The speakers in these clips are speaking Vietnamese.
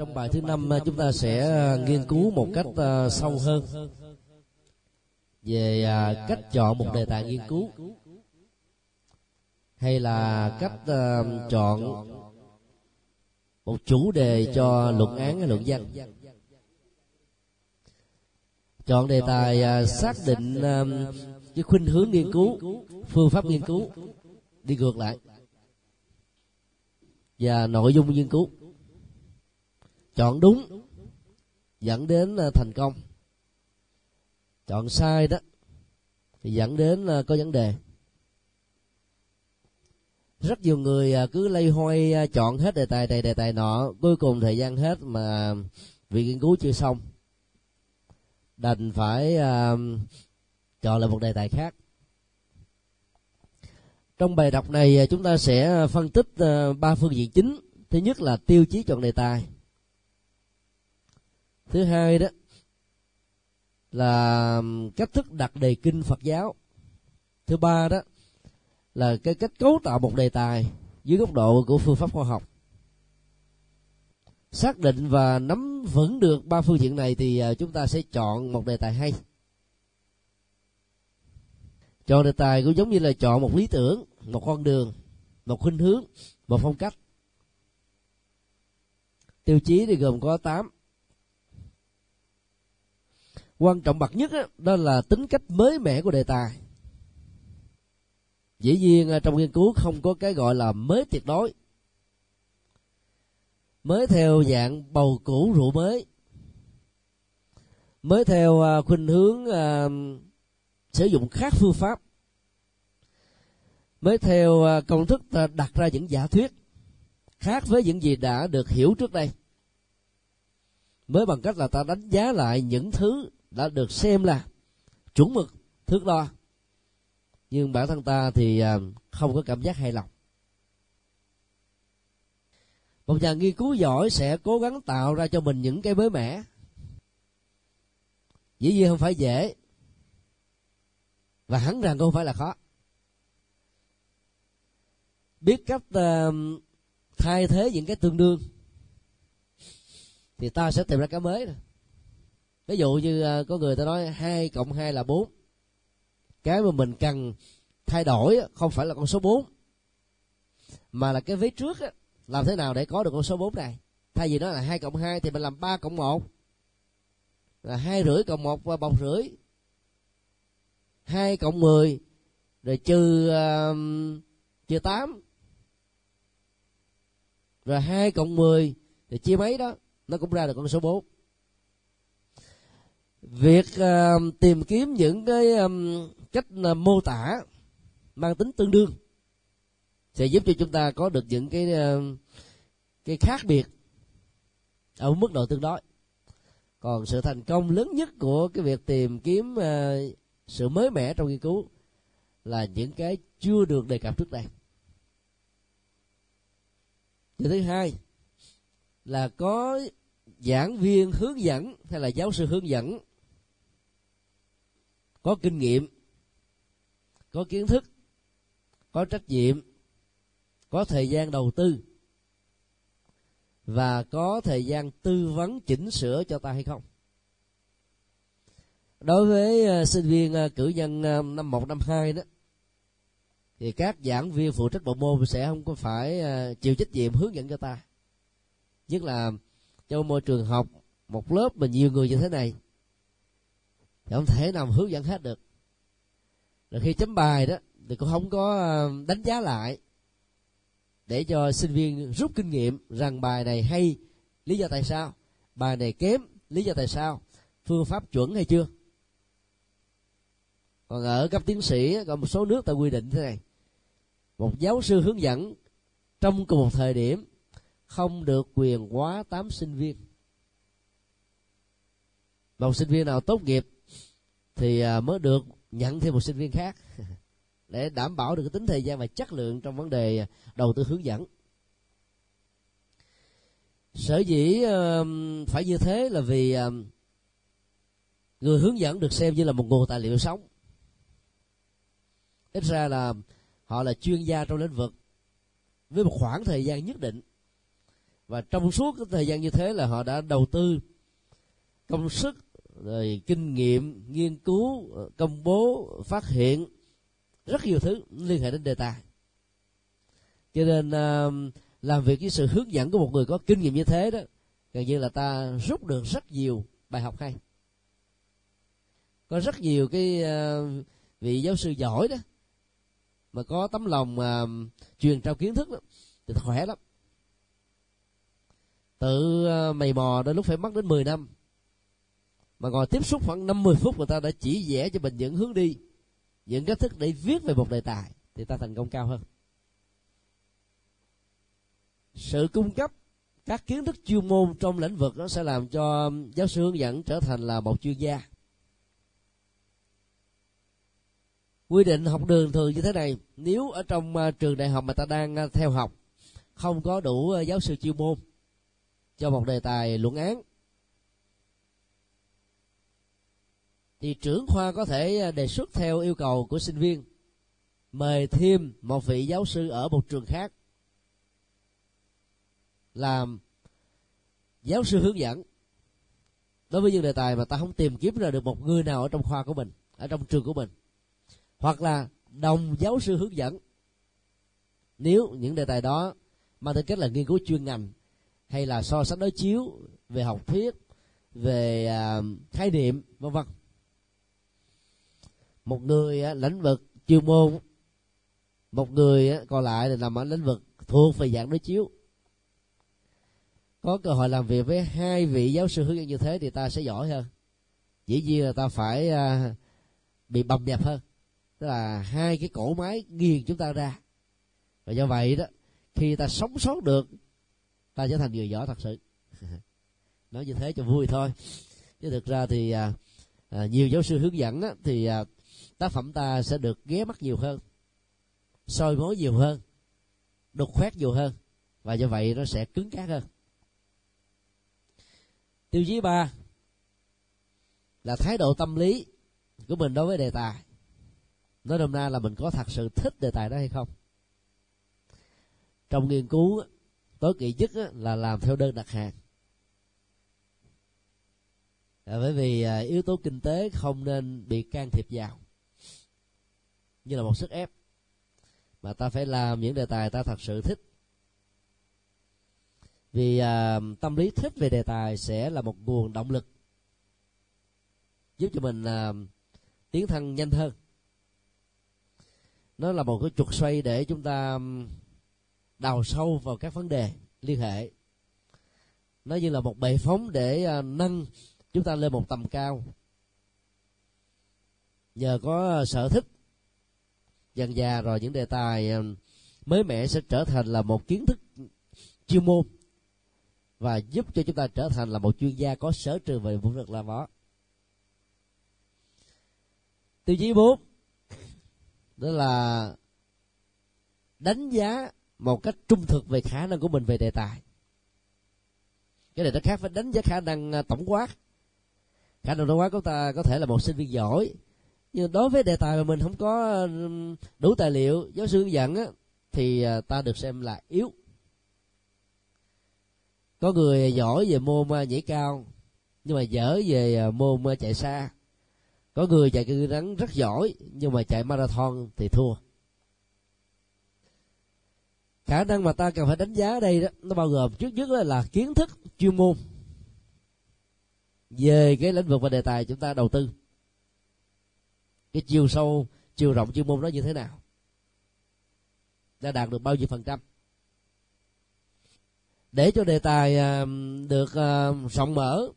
trong bài thứ năm à, chúng ta sẽ à, nghiên cứu một cách à, sâu hơn về cách chọn một đề tài nghiên cứu hay là cách chọn một chủ đề cho luận án hay luận văn. Chọn đề tài xác định cái khuynh hướng nghiên cứu, phương pháp nghiên cứu. Đi ngược lại. Và nội dung nghiên cứu chọn đúng, dẫn đến ờ, thành công. Chọn sai đó, thì dẫn đến ờ, có vấn đề. Rất nhiều người ờ, cứ lây hoay chọn hết đề tài này đề tài nọ, cuối cùng thời gian hết mà việc nghiên cứu chưa xong. Đành phải chọn lại một đề tài khác. Trong bài đọc này chúng ta sẽ phân tích ba phương diện chính. Thứ nhất là tiêu chí chọn đề tài thứ hai đó là cách thức đặt đề kinh phật giáo. Thứ ba đó là cái cách cấu tạo một đề tài dưới góc độ của phương pháp khoa học. Xác định và nắm vững được ba phương diện này thì ờ, chúng ta sẽ chọn một đề tài hay. Chọn đề tài cũng giống như là chọn một lý tưởng, một con đường, một khuynh hướng, một phong cách. Tiêu chí thì gồm có 8 quan trọng bậc nhất đó, đó là tính cách mới mẻ của đề tài. Dĩ nhiên à, trong nghiên cứu không có cái gọi là mới tuyệt đối. Mới theo dạng bầu cũ rượu mới. Mới theo à, khuynh hướng uh, sử dụng khác phương pháp. Mới theo công thức đặt ra những giả thuyết khác với những gì đã được hiểu trước đây. Mới bằng cách là ta đánh giá lại những thứ đã được xem là chuẩn mực thước đo. Nhưng bản thân ta thì à, không có cảm giác hài lòng. Một nhà nghiên cứu giỏi sẽ cố gắng tạo ra cho mình những cái mới mẻ. Dĩ nhiên không phải dễ. Và hẳn rằng cũng không phải là khó. Biết cách uh, thay thế những cái tương đương thì ta sẽ tìm ra cái mới rồi ví dụ như ờ, có người ta nói hai cộng hai là bốn. Cái mà mình cần thay đổi không phải là con số 4 mà là cái vế trước làm thế nào để có được con số 4 này? Thay vì nó là hai cộng hai thì mình làm ba cộng một là hai rưỡi cộng một và bọc rưỡi. Hai cộng mười rồi trừ uh, trừ tám. Rồi hai cộng mười thì chia mấy đó nó cũng ra được con số 4 việc uh, tìm kiếm những cái um, cách uh, mô tả mang tính tương đương sẽ giúp cho chúng ta có được những cái uh, cái khác biệt ở mức độ tương đối. Còn sự thành công lớn nhất của cái việc tìm kiếm uh, sự mới mẻ trong nghiên cứu là những cái chưa được đề cập trước đây. Điều thứ hai là có giảng viên hướng dẫn hay là giáo sư hướng dẫn có kinh nghiệm, có kiến thức, có trách nhiệm, có thời gian đầu tư và có thời gian tư vấn chỉnh sửa cho ta hay không. Đối với ờ, sinh viên ờ, cử nhân ờ, năm một, năm hai đó, thì các giảng viên phụ trách bộ môn sẽ không có phải chịu trách nhiệm hướng dẫn cho ta. Nhất là trong môi trường học, một lớp mà nhiều người như thế này thì không thể nào hướng dẫn hết được. Rồi khi chấm bài đó, thì cũng không có ờ, đánh giá lại. Để cho sinh viên rút kinh nghiệm rằng bài này hay, lý do tại sao. Bài này kém, lý do tại sao. Phương pháp chuẩn hay chưa? Còn ở cấp tiến sĩ có một số nước ta quy định thế này. Một giáo sư hướng dẫn, trong cùng một thời điểm, không được quyền quá 8 sinh viên. Một sinh viên nào tốt nghiệp thì à, mới được nhận thêm một sinh viên khác để đảm bảo được cái tính thời gian và chất lượng trong vấn đề à, đầu tư hướng dẫn. Sở dĩ à, phải như thế là vì người hướng dẫn được xem như là một nguồn tài liệu sống. Ít ra là họ là chuyên gia trong lĩnh vực với một khoảng thời gian nhất định. Và trong suốt cái thời gian như thế là họ đã đầu tư công sức rồi kinh nghiệm nghiên cứu công bố phát hiện rất nhiều thứ liên hệ đến đề tài. Cho nên à, làm việc với sự hướng dẫn của một người có kinh nghiệm như thế đó gần như là ta rút được rất nhiều bài học hay. Có rất nhiều cái à, vị giáo sư giỏi đó mà có tấm lòng uh, truyền trao kiến thức đó, thì khỏe lắm. Tự uh, mày mò đến lúc phải mất đến 10 năm mà ngồi tiếp xúc khoảng 50 phút, người ta đã chỉ vẽ cho mình những hướng đi. Những cách thức để viết về một đề tài thì ta thành công cao hơn. Sự cung cấp các kiến thức chuyên môn trong lĩnh vực nó sẽ làm cho giáo sư hướng dẫn trở thành là một chuyên gia. Quy định học đường thường như thế này, nếu ở trong à, trường đại học mà ta đang à, theo học, không có đủ à, giáo sư chuyên môn cho một đề tài luận án thì trưởng khoa có thể à, đề xuất theo yêu cầu của sinh viên. Mời thêm một vị giáo sư ở một trường khác. Làm giáo sư hướng dẫn. Đối với những đề tài mà ta không tìm kiếm ra được một người nào ở trong khoa của mình, ở trong trường của mình. Hoặc là đồng giáo sư hướng dẫn. Nếu những đề tài đó mang tính cách là nghiên cứu chuyên ngành, hay là so sánh đối chiếu về học thuyết, về à, khái niệm, vân vân một người lĩnh vực chuyên môn một người còn lại là nằm ở lĩnh vực thuộc về dạng đối chiếu. Có cơ hội làm việc với hai vị giáo sư hướng dẫn như thế thì ta sẽ giỏi hơn. Dĩ nhiên là ta phải à, bị bầm đẹp hơn. Tức là hai cái cổ máy nghiền chúng ta ra. Và do vậy đó khi ta sống sót được ta trở thành người giỏi thật sự. Nói như thế cho vui thôi. Chứ thực ra thì à, à, nhiều giáo sư hướng dẫn á, thì à, tác phẩm ta sẽ được ghé mắt nhiều hơn, soi mối nhiều hơn, đục khoét nhiều hơn, và do vậy nó sẽ cứng cáp hơn. Tiêu chí ba là thái độ tâm lý của mình đối với đề tài. Nói nôm na là mình có thật sự thích đề tài đó hay không? Trong nghiên cứu, tối kỵ nhất là làm theo đơn đặt hàng. À, bởi vì à, yếu tố kinh tế không nên bị can thiệp vào như là một sức ép. Mà ta phải làm những đề tài ta thật sự thích. Vì à, tâm lý thích về đề tài sẽ là một nguồn động lực giúp cho mình à, tiến thân nhanh hơn. Nó là một cái trục xoay để chúng ta đào sâu vào các vấn đề liên hệ. Nó như là một bệ phóng để à, nâng chúng ta lên một tầm cao. Nhờ có sở thích dần già rồi những đề tài um, mới mẻ sẽ trở thành là một kiến thức chuyên môn và giúp cho chúng ta trở thành là một chuyên gia có sở trường về lĩnh vực làm đó tiêu chí bốn, đó là đánh giá một cách trung thực về khả năng của mình về đề tài. Cái này nó khác với đánh giá khả năng à, tổng quát. Khả năng tổng quát của ta có thể là một sinh viên giỏi nhưng đối với đề tài mà mình không có đủ tài liệu giáo sư hướng dẫn á, thì à, ta được xem là yếu. Có người giỏi về môn à, nhảy cao nhưng mà dở về à, môn chạy xa. Có người chạy cự rắn rất giỏi nhưng mà chạy marathon thì thua. Khả năng mà ta cần phải đánh giá ở đây đó nó bao gồm trước nhất là, là kiến thức chuyên môn. Về cái lĩnh vực và đề tài chúng ta đầu tư cái chiều sâu, chiều rộng chuyên môn đó như thế nào? Đã đạt được bao nhiêu phần trăm? Để cho đề tài à, được à, rộng mở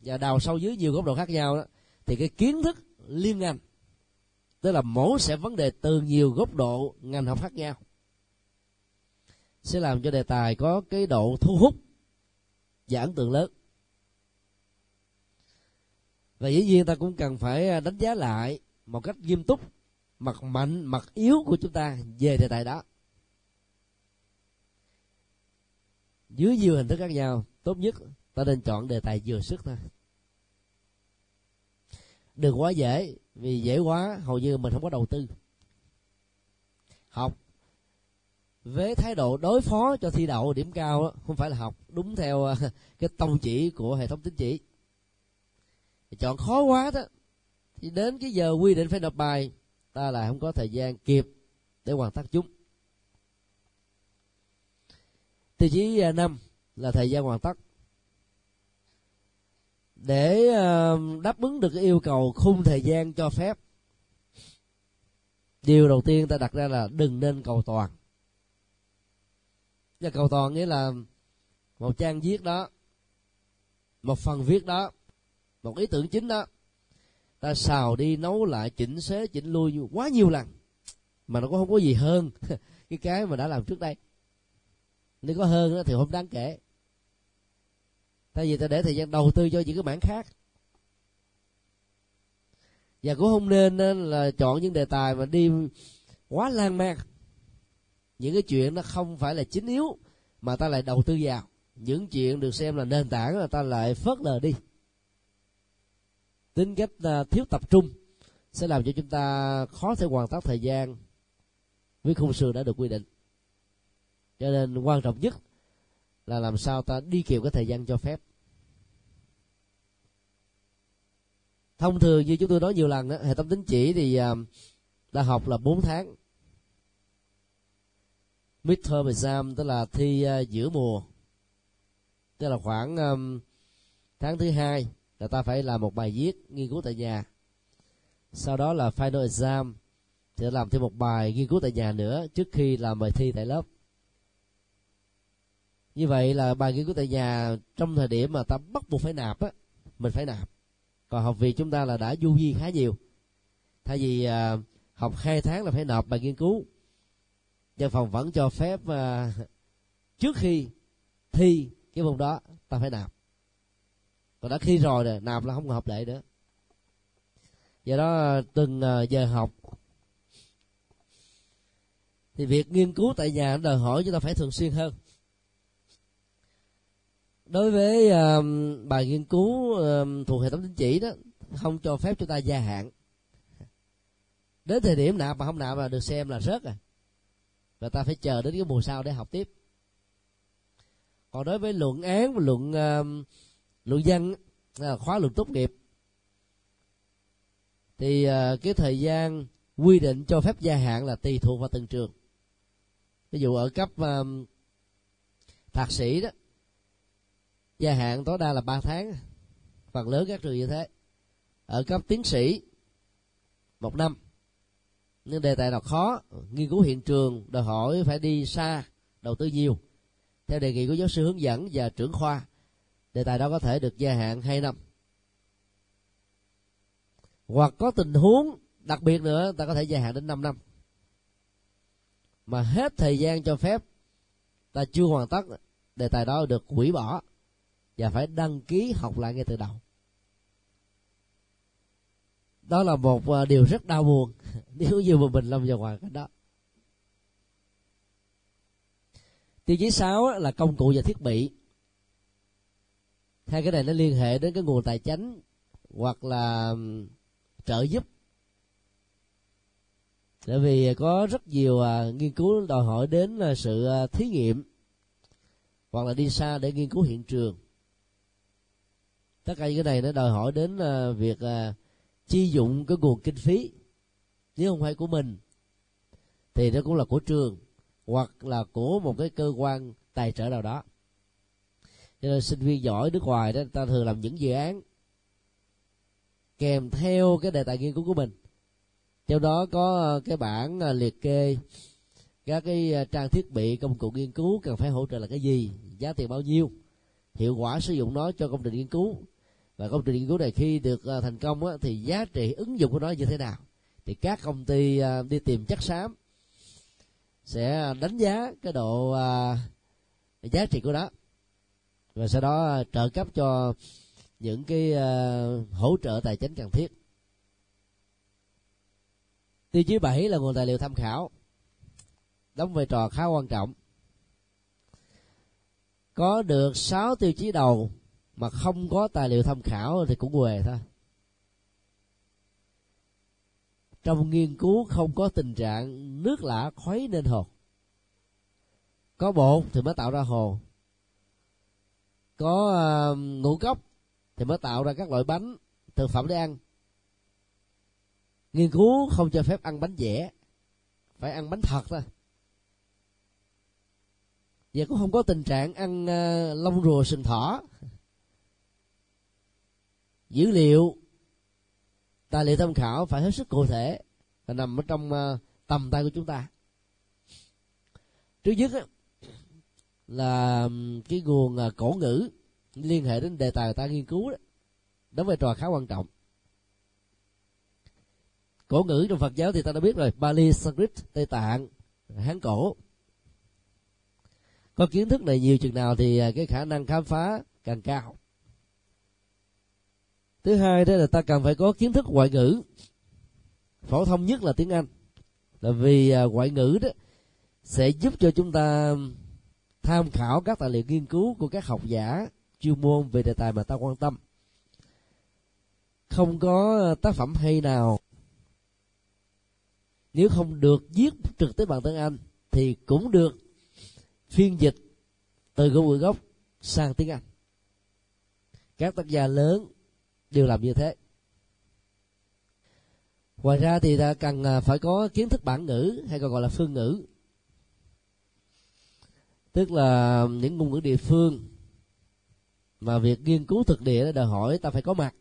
và đào sâu dưới nhiều góc độ khác nhau đó, thì cái kiến thức liên ngành, tức là mổ sẽ vấn đề từ nhiều góc độ ngành học khác nhau. Sẽ làm cho đề tài có cái độ thu hút và ấn tượng lớn. Và dĩ nhiên ta cũng cần phải à, đánh giá lại một cách nghiêm túc mặt mạnh mặt yếu của chúng ta về đề tài đó. Dưới nhiều hình thức khác nhau tốt nhất ta nên chọn đề tài vừa sức thôi. Đừng quá dễ vì dễ quá hầu như mình không có đầu tư. Học. Với thái độ đối phó cho thi đậu điểm cao đó, không phải là học đúng theo à, cái tông chỉ của hệ thống tín chỉ. Chọn khó quá đó thì đến cái giờ quy định phải nộp bài, ta lại không có thời gian kịp để hoàn tất chúng. Tiêu chí à, năm là thời gian hoàn tất. Để à, đáp ứng được cái yêu cầu khung thời gian cho phép, điều đầu tiên ta đặt ra là đừng nên cầu toàn. Và cầu toàn nghĩa là một trang viết đó, một phần viết đó, một ý tưởng chính đó ta xào đi nấu lại, chỉnh xế, chỉnh lui quá nhiều lần. Mà nó cũng không có gì hơn. Cái cái mà đã làm trước đây. Nếu có hơn đó thì không đáng kể. Tại vì ta để thời gian đầu tư cho những cái mảng khác. Và cũng không nên là chọn những đề tài mà đi quá lan man. Những cái chuyện nó không phải là chính yếu, mà ta lại đầu tư vào. Những chuyện được xem là nền tảng là ta lại phớt lờ đi tính cách à, thiếu tập trung sẽ làm cho chúng ta khó thể hoàn tất thời gian với khung sườn đã được quy định. Cho nên quan trọng nhất là làm sao ta đi kịp cái thời gian cho phép. Thông thường như chúng tôi nói nhiều lần đó, hệ thống tính chỉ thì uh, học là 4 tháng. Midterm exam tức là thi uh, giữa mùa. Tức là khoảng um, tháng thứ hai là ta phải làm một bài viết nghiên cứu tại nhà. Sau đó là final exam thì làm thêm một bài nghiên cứu tại nhà nữa trước khi làm bài thi tại lớp. Như vậy là bài nghiên cứu tại nhà trong thời điểm mà ta bắt buộc phải nạp á mình phải nạp. Còn học việc chúng ta là đã du di khá nhiều. Thay vì à, học hai tháng là phải nộp bài nghiên cứu. Văn phòng vẫn cho phép à, trước khi thi cái môn đó ta phải nạp còn đã khi rồi rồi nạp là không còn hợp lệ nữa. Do đó từng ờ, giờ học thì việc nghiên cứu tại nhà đòi hỏi chúng ta phải thường xuyên hơn. Đối với uh, bài nghiên cứu uh, thuộc hệ thống chính trị đó không cho phép chúng ta gia hạn. Đến thời điểm nạp mà không nạp là được xem là rớt à. Và ta phải chờ đến cái mùa sau để học tiếp. Còn đối với luận án và luận uh, luận văn à, khóa luận tốt nghiệp. Thì à, cái thời gian quy định cho phép gia hạn là tùy thuộc vào từng trường. Ví dụ ở cấp à, thạc sĩ đó, gia hạn tối đa là 3 tháng, phần lớn các trường như thế. Ở cấp tiến sĩ, một năm. Nhưng đề tài nào khó, nghiên cứu hiện trường, đòi hỏi phải đi xa, đầu tư nhiều. Theo đề nghị của giáo sư hướng dẫn và trưởng khoa đề tài đó có thể được gia hạn hai năm. Hoặc có tình huống đặc biệt nữa ta có thể gia hạn đến 5 năm. Mà hết thời gian cho phép ta chưa hoàn tất, đề tài đó được hủy bỏ và phải đăng ký học lại ngay từ đầu. Đó là một à, điều rất đau buồn. Nếu như mà mình lâm vào hoàn cảnh đó. Tiêu chí 6 là công cụ và thiết bị hai cái này nó liên hệ đến cái nguồn tài chính hoặc là trợ giúp. Bởi vì có rất nhiều à, nghiên cứu đòi hỏi đến à, sự à, thí nghiệm hoặc là đi xa để nghiên cứu hiện trường. Tất cả những cái này nó đòi hỏi đến à, việc à, chi dụng cái nguồn kinh phí nếu không phải của mình thì nó cũng là của trường hoặc là của một cái cơ quan tài trợ nào đó cho nên sinh viên giỏi nước ngoài đó ta thường làm những dự án kèm theo cái đề tài nghiên cứu của mình. Trong đó có ờ, cái bản ờ, liệt kê các cái ờ, trang thiết bị công cụ nghiên cứu cần phải hỗ trợ là cái gì giá tiền bao nhiêu hiệu quả sử dụng nó cho công trình nghiên cứu. Và công trình nghiên cứu này khi được thành công á, thì giá trị ứng dụng của nó như thế nào? Thì các công ty đi tìm chất xám sẽ đánh giá cái độ giá trị của nó và sau đó ờ, trợ cấp cho những cái uh, hỗ trợ tài chính cần thiết. Tiêu chí 7 là nguồn tài liệu tham khảo đóng vai trò khá quan trọng. Có được 6 tiêu chí đầu mà không có tài liệu tham khảo thì cũng quề thôi. Trong nghiên cứu không có tình trạng nước lã khuấy nên hồ. Có bột thì mới tạo ra hồ có uh, ngũ cốc thì mới tạo ra các loại bánh thực phẩm để ăn. Nghiên cứu không cho phép ăn bánh dẻ phải ăn bánh thật thôi. Và cũng không có tình trạng ăn uh, lông rùa sừng thỏ. Dữ liệu tài liệu tham khảo phải hết sức cụ thể và nằm ở trong uh, tầm tay của chúng ta. Trước nhất á, là cái nguồn à, cổ ngữ liên hệ đến đề tài ta nghiên cứu đó, đóng vai trò khá quan trọng. Cổ ngữ trong Phật giáo thì ta đã biết rồi Bali Sanskrit, Tây Tạng, Hán cổ. Có kiến thức này nhiều chừng nào thì à, cái khả năng khám phá càng cao. Thứ hai đó là ta cần phải có kiến thức ngoại ngữ. Phổ thông nhất là tiếng anh, là vì à, ngoại ngữ đó sẽ giúp cho chúng ta tham khảo các tài liệu nghiên cứu của các học giả chuyên môn về đề tài mà ta quan tâm. Không có ờ, tác phẩm hay nào. Nếu không được viết trực tiếp bằng tiếng anh thì cũng được phiên dịch từ ngôn ngữ gốc sang tiếng anh. Các tác gia lớn đều làm như thế. Ngoài ra thì ta cần ờ, phải có kiến thức bản ngữ hay còn gọi là phương ngữ tức là những ngôn ngữ địa phương mà việc nghiên cứu thực địa đòi hỏi ta phải có mặt.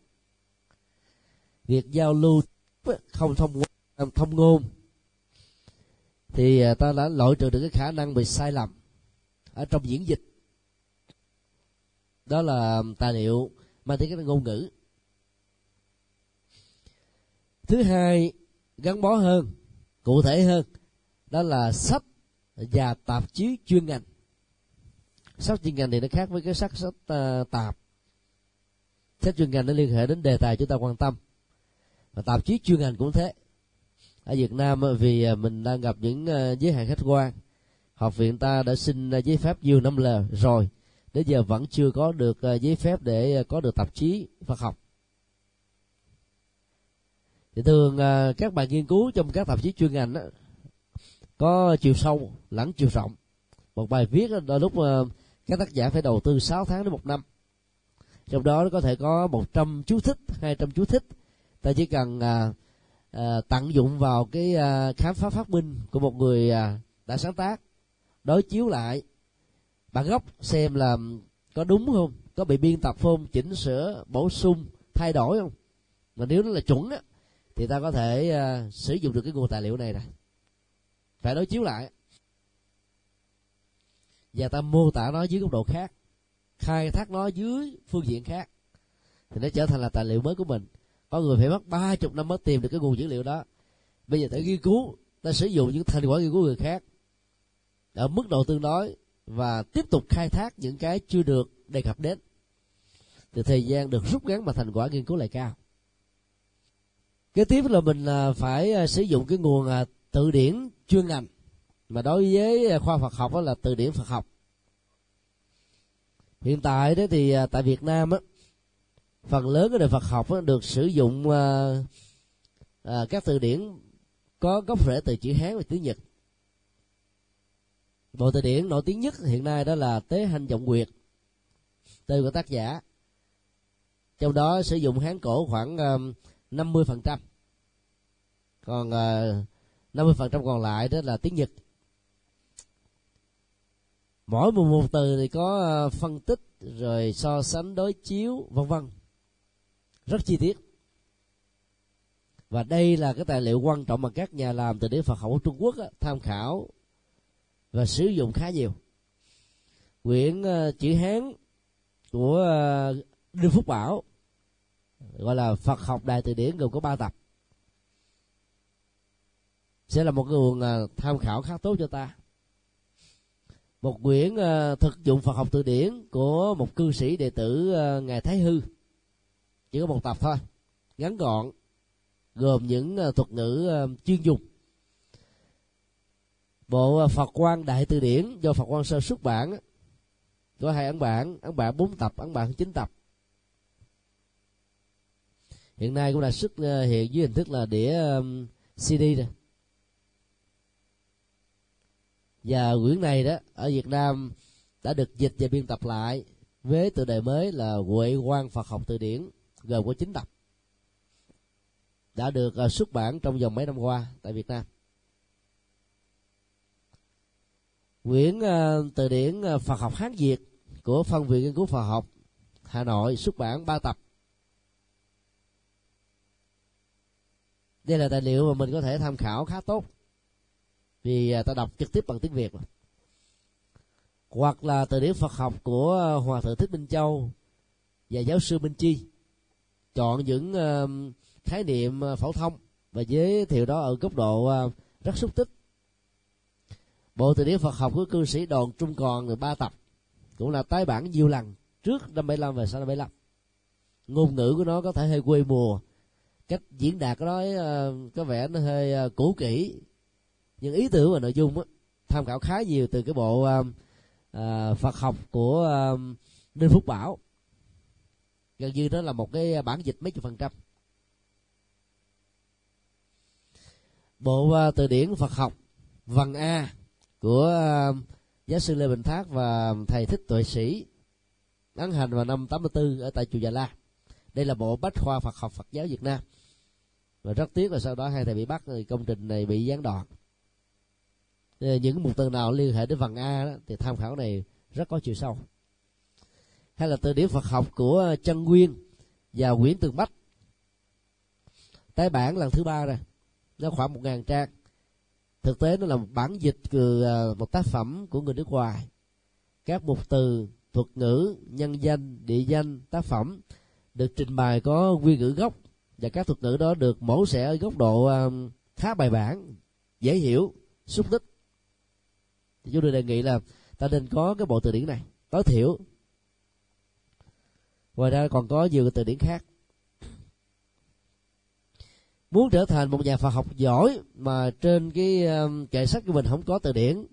Việc giao lưu không thông thông ngôn, thì à, ta đã loại trừ được cái khả năng bị sai lầm ở trong diễn dịch. Đó là um, tài liệu mang tính cái ngôn ngữ. Thứ hai, gắn bó hơn, cụ thể hơn, đó là sách và tạp chí chuyên ngành sách chuyên ngành thì nó khác với cái sách sách uh, tạp. Sách chuyên ngành nó liên hệ đến đề tài chúng ta quan tâm. Và tạp chí chuyên ngành cũng thế. Ở Việt Nam ờ, vì ờ, mình đang gặp những giới hạn khách quan học viện ta đã xin giấy phép nhiều năm lờ rồi đến giờ vẫn chưa có được giấy phép để có được tạp chí Phật học. Thì thường các bài nghiên cứu trong các tạp chí chuyên ngành đó, có chiều sâu lẫn chiều rộng. Một bài viết đôi lúc các tác giả phải đầu tư 6 tháng đến một năm. Trong đó nó có thể có 100 chú thích 200 chú thích. Ta chỉ cần à, à, tận dụng vào cái à, khám phá phát minh của một người à, đã sáng tác. Đối chiếu lại bản gốc xem là có đúng không? Có bị biên tập không chỉnh sửa bổ sung thay đổi không? Mà nếu nó là chuẩn á thì ta có thể à, sử dụng được cái nguồn tài liệu này nè. Phải đối chiếu lại và ta mô tả nó dưới góc độ khác, khai thác nó dưới phương diện khác. Thì nó trở thành là tài liệu mới của mình. Có người phải mất ba chục năm mới tìm được cái nguồn dữ liệu đó. Bây giờ ta nghiên cứu, ta sử dụng những thành quả nghiên cứu người khác ở mức độ tương đối và tiếp tục khai thác những cái chưa được đề cập đến. Thì thời gian được rút ngắn mà thành quả nghiên cứu lại cao. Kế tiếp là mình à, phải à, sử dụng cái nguồn à, từ điển chuyên ngành mà đối với à, khoa Phật học đó là từ điển Phật học. Hiện tại đó thì à, tại Việt Nam á phần lớn cái đề Phật học á, được sử dụng à, à, các từ điển có gốc rễ từ chữ Hán và tiếng Nhật. Bộ từ điển nổi tiếng nhất hiện nay đó là Tế Hành Vọng Quyệt tên của tác giả. Trong đó sử dụng Hán cổ khoảng à, năm mươi phần trăm. Còn năm mươi phần trăm còn lại đó là tiếng Nhật mỗi một một từ thì có ờ, phân tích rồi so sánh đối chiếu vân vân. Rất chi tiết. Và đây là cái tài liệu quan trọng mà các nhà làm từ điển Phật học của Trung Quốc á, tham khảo và sử dụng khá nhiều. Quyển uh, chữ Hán của uh, Đinh Phúc Bảo gọi là Phật học đại từ điển gồm có ba tập. Sẽ là một cái nguồn uh, tham khảo khá tốt cho ta một quyển uh, thực dụng Phật học từ điển của một cư sĩ đệ tử uh, ngài Thái Hư. Chỉ có một tập thôi ngắn gọn gồm những uh, thuật ngữ uh, chuyên dùng. Bộ uh, Phật quan đại từ điển do Phật quan sơ xuất bản có hai ấn bản ấn bản bốn tập ấn bản chín tập. Hiện nay cũng đã xuất uh, hiện dưới hình thức là đĩa CD rồi và quyển này đó ở Việt Nam đã được dịch và biên tập lại với tựa đề mới là Huệ Quan Phật học từ điển gồm có chín tập đã được uh, xuất bản trong vòng mấy năm qua tại Việt Nam. Quyển uh, từ điển uh, Phật học Hán Việt của phân viện nghiên cứu Phật học Hà Nội xuất bản ba tập. Đây là tài liệu mà mình có thể tham khảo khá tốt vì à, ta đọc trực tiếp bằng tiếng Việt mà. Hoặc là từ điển Phật học của à, Hòa thượng Thích Minh Châu và giáo sư Minh Chi chọn những uh, khái niệm phổ thông và giới thiệu đó ở góc độ uh, rất xúc tích. Bộ từ điển Phật học của cư sĩ đoàn Trung Còn được ba tập cũng là tái bản nhiều lần trước năm 75 và sau năm 75 ngôn ngữ của nó có thể hơi quê mùa cách diễn đạt của nó uh, có vẻ nó hơi uh, cũ kỹ nhưng ý tưởng và nội dung á, tham khảo khá nhiều từ cái bộ uh, uh, Phật học của um, uh, Ninh Phúc Bảo. Gần như đó là một cái bản dịch mấy chục phần trăm. Bộ uh, từ điển Phật học Văn A của uh, giáo sư Lê Bình Thác và thầy Thích Tuệ Sĩ ấn hành vào năm 84 ở tại chùa Già La. Đây là bộ bách khoa Phật học Phật giáo Việt Nam. Và rất tiếc là sau đó hai thầy bị bắt thì công trình này bị gián đoạn. Ờ, những mục từ nào liên hệ đến phần A đó, thì tham khảo này rất có chiều sâu. Hay là từ điển Phật học của Trân Nguyên và Nguyễn Tường Bách. Tái bản lần thứ ba rồi nó khoảng một ngàn trang. Thực tế nó là một bản dịch từ à, một tác phẩm của người nước ngoài. Các mục từ thuật ngữ nhân danh địa danh tác phẩm được trình bày có nguyên ngữ gốc và các thuật ngữ đó được mổ xẻ ở góc độ à, khá bài bản dễ hiểu xúc tích thì chúng tôi đề nghị là ta nên có cái bộ từ điển này tối thiểu. Ngoài ra còn có nhiều từ điển khác. Muốn trở thành một nhà Phật học giỏi mà trên cái um, kệ sách của mình không có từ điển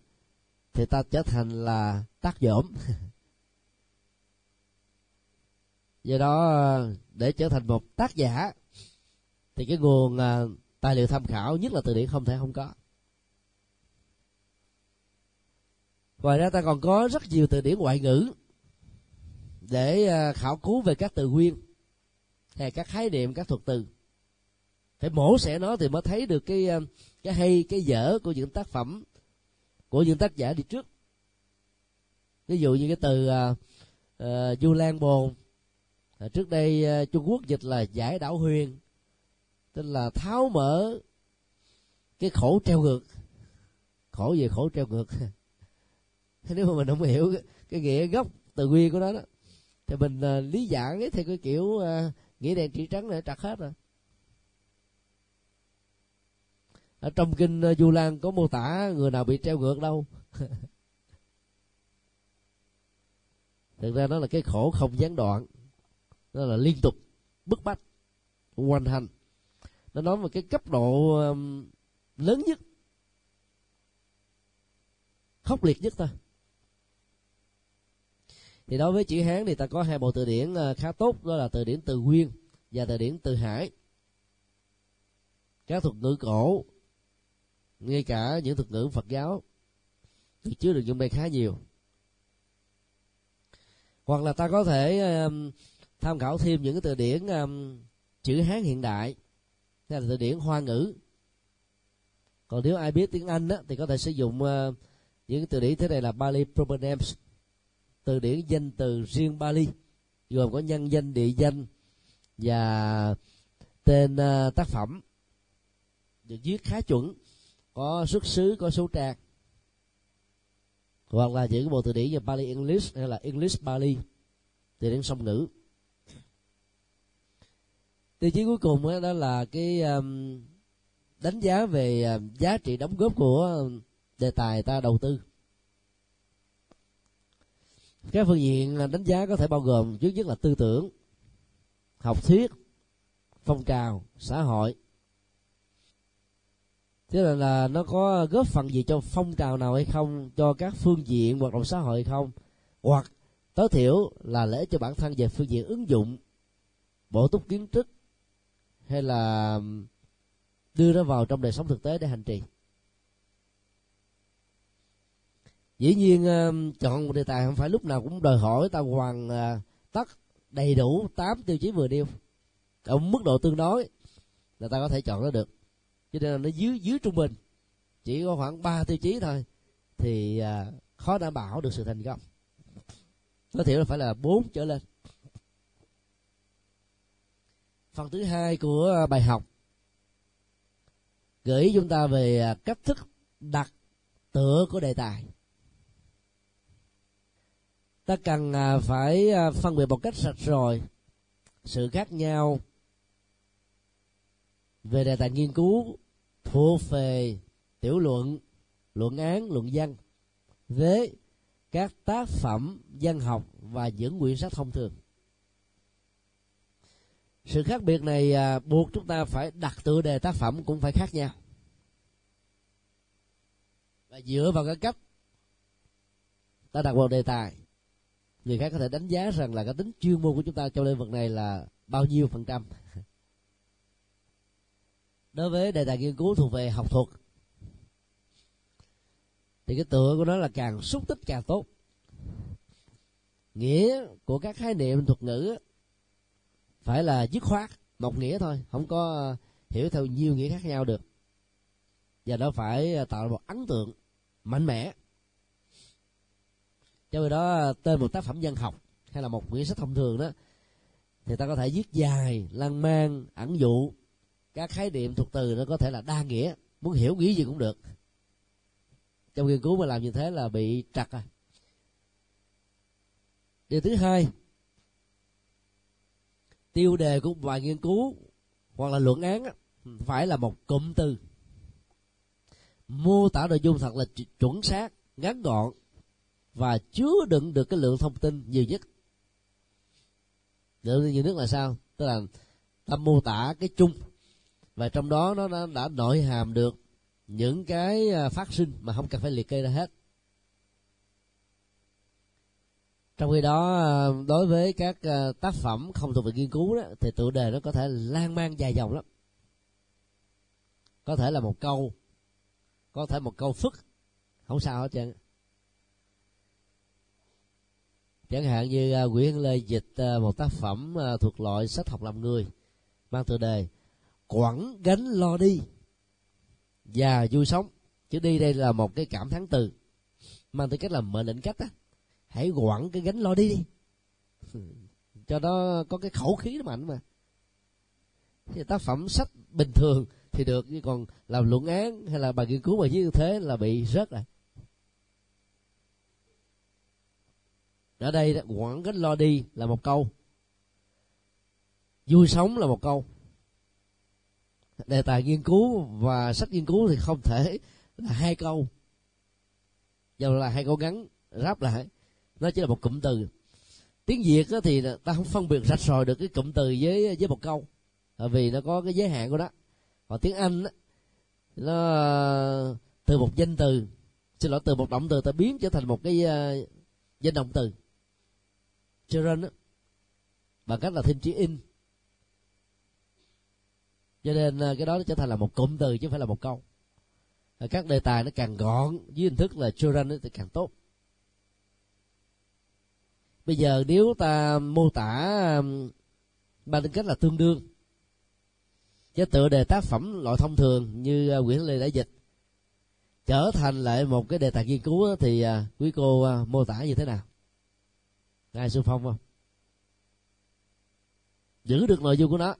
thì ta trở thành là tác dỗm do đó uh, để trở thành một tác giả thì cái nguồn uh, tài liệu tham khảo nhất là từ điển không thể không có. Ngoài ra ta còn có rất nhiều từ điển ngoại ngữ để à, khảo cứu về các từ nguyên hay các khái niệm các thuật từ. Phải mổ xẻ nó thì mới thấy được cái à, cái hay cái dở của những tác phẩm của những tác giả đi trước. Ví dụ như cái từ uh, du lan bồn. Trước đây uh, trung quốc dịch là giải đảo huyền tức là tháo mở cái khổ treo ngược khổ về khổ treo ngược. nếu mà mình không hiểu cái, cái nghĩa gốc từ nguyên của nó đó thì mình uh, lý giải theo cái kiểu uh, nghĩa đèn chỉ trắng này trật hết rồi. Ở trong kinh uh, du lan có mô tả người nào bị treo ngược đâu. Thực ra nó là cái khổ không gián đoạn. Nó là liên tục bức bách hoành hành. Nó nói về cái cấp độ um, lớn nhất khốc liệt nhất thôi thì đối với chữ hán thì ta có hai bộ từ điển ờ, khá tốt đó là từ điển từ nguyên và từ điển từ hải. Các thuật ngữ cổ ngay cả những thuật ngữ phật giáo thì chứa được những đây khá nhiều. Hoặc là ta có thể um, tham khảo thêm những cái từ điển um, chữ hán hiện đại hay là từ điển hoa ngữ. Còn nếu ai biết tiếng anh á, thì có thể sử dụng uh, những từ điển thế này là Bali proper từ điển danh từ riêng Bali gồm có nhân danh địa danh và tên uh, tác phẩm được viết khá chuẩn có xuất xứ có số trang hoặc là những bộ từ điển như Bali English hay là English Bali từ điển song ngữ. Tiêu chí cuối cùng đó, là cái um, đánh giá về giá trị đóng góp của đề tài ta đầu tư các phương diện đánh giá có thể bao gồm trước nhất là tư tưởng học thuyết phong trào xã hội. Thế là, là nó có góp phần gì cho phong trào nào hay không cho các phương diện hoạt động xã hội hay không? Hoặc tối thiểu là lễ cho bản thân về phương diện ứng dụng bổ túc kiến thức hay là đưa nó vào trong đời sống thực tế để hành trì? Dĩ nhiên chọn một đề tài không phải lúc nào cũng đòi hỏi ta hoàn ờ, tất đầy đủ 8 tiêu chí vừa nêu. Ở mức độ tương đối là ta có thể chọn nó được. Cho nên là nó dưới dưới trung bình. Chỉ có khoảng 3 tiêu chí thôi thì ờ, khó đảm bảo được sự thành công. Tối thiểu là phải là bốn trở lên. Phần thứ hai của bài học gửi chúng ta về ờ, cách thức đặt tựa của đề tài ta cần à, phải à, phân biệt một cách sạch rồi. Sự khác nhau về đề tài nghiên cứu thuộc về tiểu luận luận án luận văn với các tác phẩm văn học và những quyển sách thông thường. Sự khác biệt này à, buộc chúng ta phải đặt tựa đề tác phẩm cũng phải khác nhau. Và dựa vào cái cách ta đặt vào đề tài người khác có thể đánh giá rằng là cái tính chuyên môn của chúng ta trong lĩnh vực này là bao nhiêu phần trăm. Đối với đề tài nghiên cứu thuộc về học thuật, thì cái tựa của nó là càng xúc tích càng tốt. Nghĩa của các khái niệm thuật ngữ phải là dứt khoát, một nghĩa thôi, không có ờ, hiểu theo nhiều nghĩa khác nhau được. Và nó phải ờ, tạo một ấn tượng mạnh mẽ cho vì đó tên một tác phẩm văn học, hay là một quyển sách thông thường đó, thì ta có thể viết dài, lan man, ẩn dụ. Các khái niệm thuật từ nó có thể là đa nghĩa, muốn hiểu nghĩa gì cũng được. Trong nghiên cứu mà làm như thế là bị trật à. Điều thứ hai, tiêu đề của bài nghiên cứu hoặc là luận án phải là một cụm từ. Mô tả nội dung thật là chuẩn xác, ngắn gọn và chứa đựng được cái lượng thông tin nhiều nhất. Lượng nhiều nhất là sao? Tức là ta mô tả cái chung. Và trong đó nó đã, đã nội hàm được những cái à, phát sinh mà không cần phải liệt kê ra hết. Trong khi đó à, đối với các à, tác phẩm không thuộc về nghiên cứu đó thì tựa đề nó có thể lan man dài dòng lắm. Có thể là một câu có thể một câu phức không sao hết trơn chẳng hạn như uh, Nguyễn Lê dịch à, một tác phẩm à, thuộc loại sách học làm người mang tựa đề quẳng gánh lo đi và vui sống. Chứ đi đây là một cái cảm thán từ mang tư cách là mệnh lệnh cách á. Hãy quẳng cái gánh lo đi đi. Cho nó có cái khẩu khí nó mạnh mà. Thì tác phẩm sách bình thường thì được nhưng còn làm luận án hay là bài nghiên cứu mà như thế là bị rớt rồi. Ở đây đó, cách lo đi là một câu. Vui sống là một câu. Đề tài nghiên cứu và sách nghiên cứu thì không thể là hai câu. Dù là hai câu ngắn ráp lại nó chỉ là một cụm từ. Tiếng việt thì ta không phân biệt rạch ròi được cái cụm từ với với một câu. Bởi vì nó có cái giới hạn của nó. Còn tiếng anh đó, nó từ một danh từ xin lỗi từ một động từ ta biến trở thành một cái ờ, danh động từ cho nên đó, bằng cách là thêm chữ in. Cho nên à, cái đó nó trở thành là một cụm từ chứ không phải là một câu. Các đề tài nó càng gọn với hình thức là children thì càng tốt. Bây giờ nếu ta mô tả bằng tính cách là tương đương với tựa đề tác phẩm loại thông thường như à, Nguyễn Lê đã dịch trở thành lại một cái đề tài nghiên cứu thì à, quý cô mô tả như thế nào? Ngài sư phong không? Giữ được nội dung của nó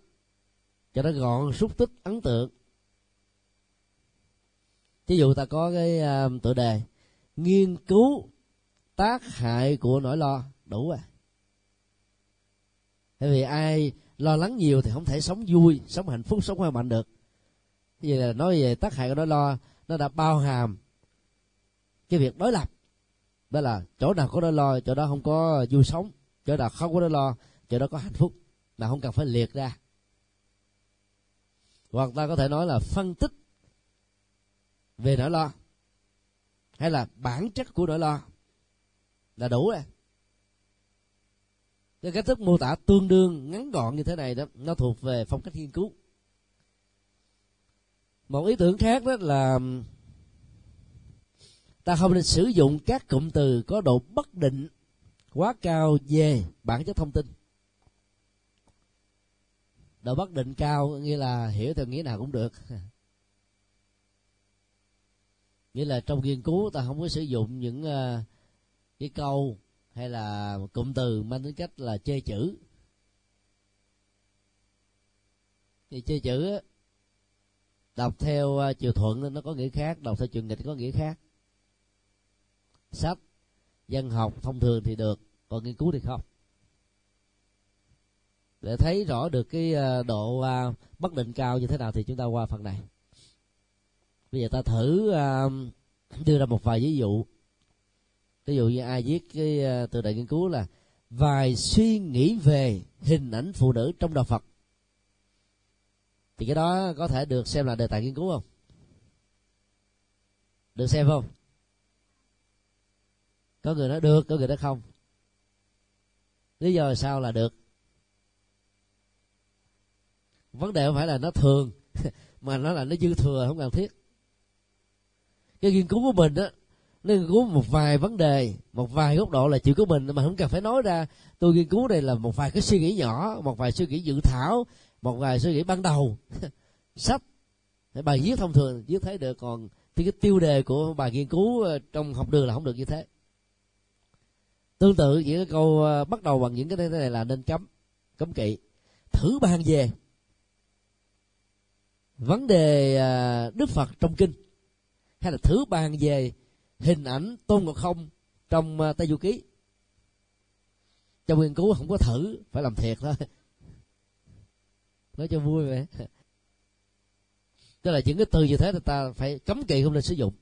cho nó gọn xúc tích ấn tượng. Ví dụ ta có cái uh, tựa đề nghiên cứu tác hại của nỗi lo. Đủ à bởi vì ai lo lắng nhiều thì không thể sống vui sống hạnh phúc sống khỏe mạnh được. Vậy là nói về tác hại của nỗi lo nó đã bao hàm cái việc đối lập đó là chỗ nào có nỗi lo, chỗ đó không có vui sống. Chỗ nào không có nỗi lo, chỗ đó có hạnh phúc. Mà không cần phải liệt ra. Hoặc ta có thể nói là phân tích về nỗi lo. Hay là bản chất của nỗi lo là đủ rồi. Cái cách thức mô tả tương đương ngắn gọn như thế này đó, nó thuộc về phong cách nghiên cứu. Một ý tưởng khác đó là ta không nên sử dụng các cụm từ có độ bất định quá cao về bản chất thông tin. Độ bất định cao nghĩa là hiểu theo nghĩa nào cũng được. Nghĩa là trong nghiên cứu ta không có sử dụng những uh, cái câu hay là cụm từ mang tính cách là chê chữ. Thì chê chữ đọc theo ờ, chiều thuận nó có nghĩa khác đọc theo chiều nghịch có nghĩa khác sách văn học thông thường thì được. Còn nghiên cứu thì không. Để thấy rõ được cái ờ, độ ờ, bất định cao như thế nào thì chúng ta qua phần này. Bây giờ ta thử ờ, đưa ra một vài ví dụ. Ví dụ như ai viết cái từ đại nghiên cứu là vài suy nghĩ về hình ảnh phụ nữ trong đạo phật. Thì cái đó có thể được xem là đề tài nghiên cứu không? Được xem không? Có người nói được, có người nói không. Lý do là sao là được. Vấn đề không phải là nó thường, mà nó là nó dư thừa, không cần thiết. Cái nghiên cứu của mình á, nó nghiên cứu một vài vấn đề, một vài góc độ là chịu của mình, mà không cần phải nói ra. Tôi nghiên cứu đây là một vài cái suy nghĩ nhỏ, một vài suy nghĩ dự thảo, một vài suy nghĩ ban đầu. Sách bài viết thông thường, viết thấy được. Còn thì cái tiêu đề của bài nghiên cứu ờ, trong học đường là không được như thế tương tự những cái câu ờ, bắt đầu bằng những cái thế này là nên cấm cấm kỵ. Thử ban về vấn đề ờ, đức phật trong kinh, hay là thử bàn về hình ảnh tôn ngộ không trong ờ, tây du ký. Trong nghiên cứu không có thử, phải làm thiệt thôi. Nói cho vui vậy. Tức là những cái từ như thế thì ta phải cấm kỵ không nên sử dụng.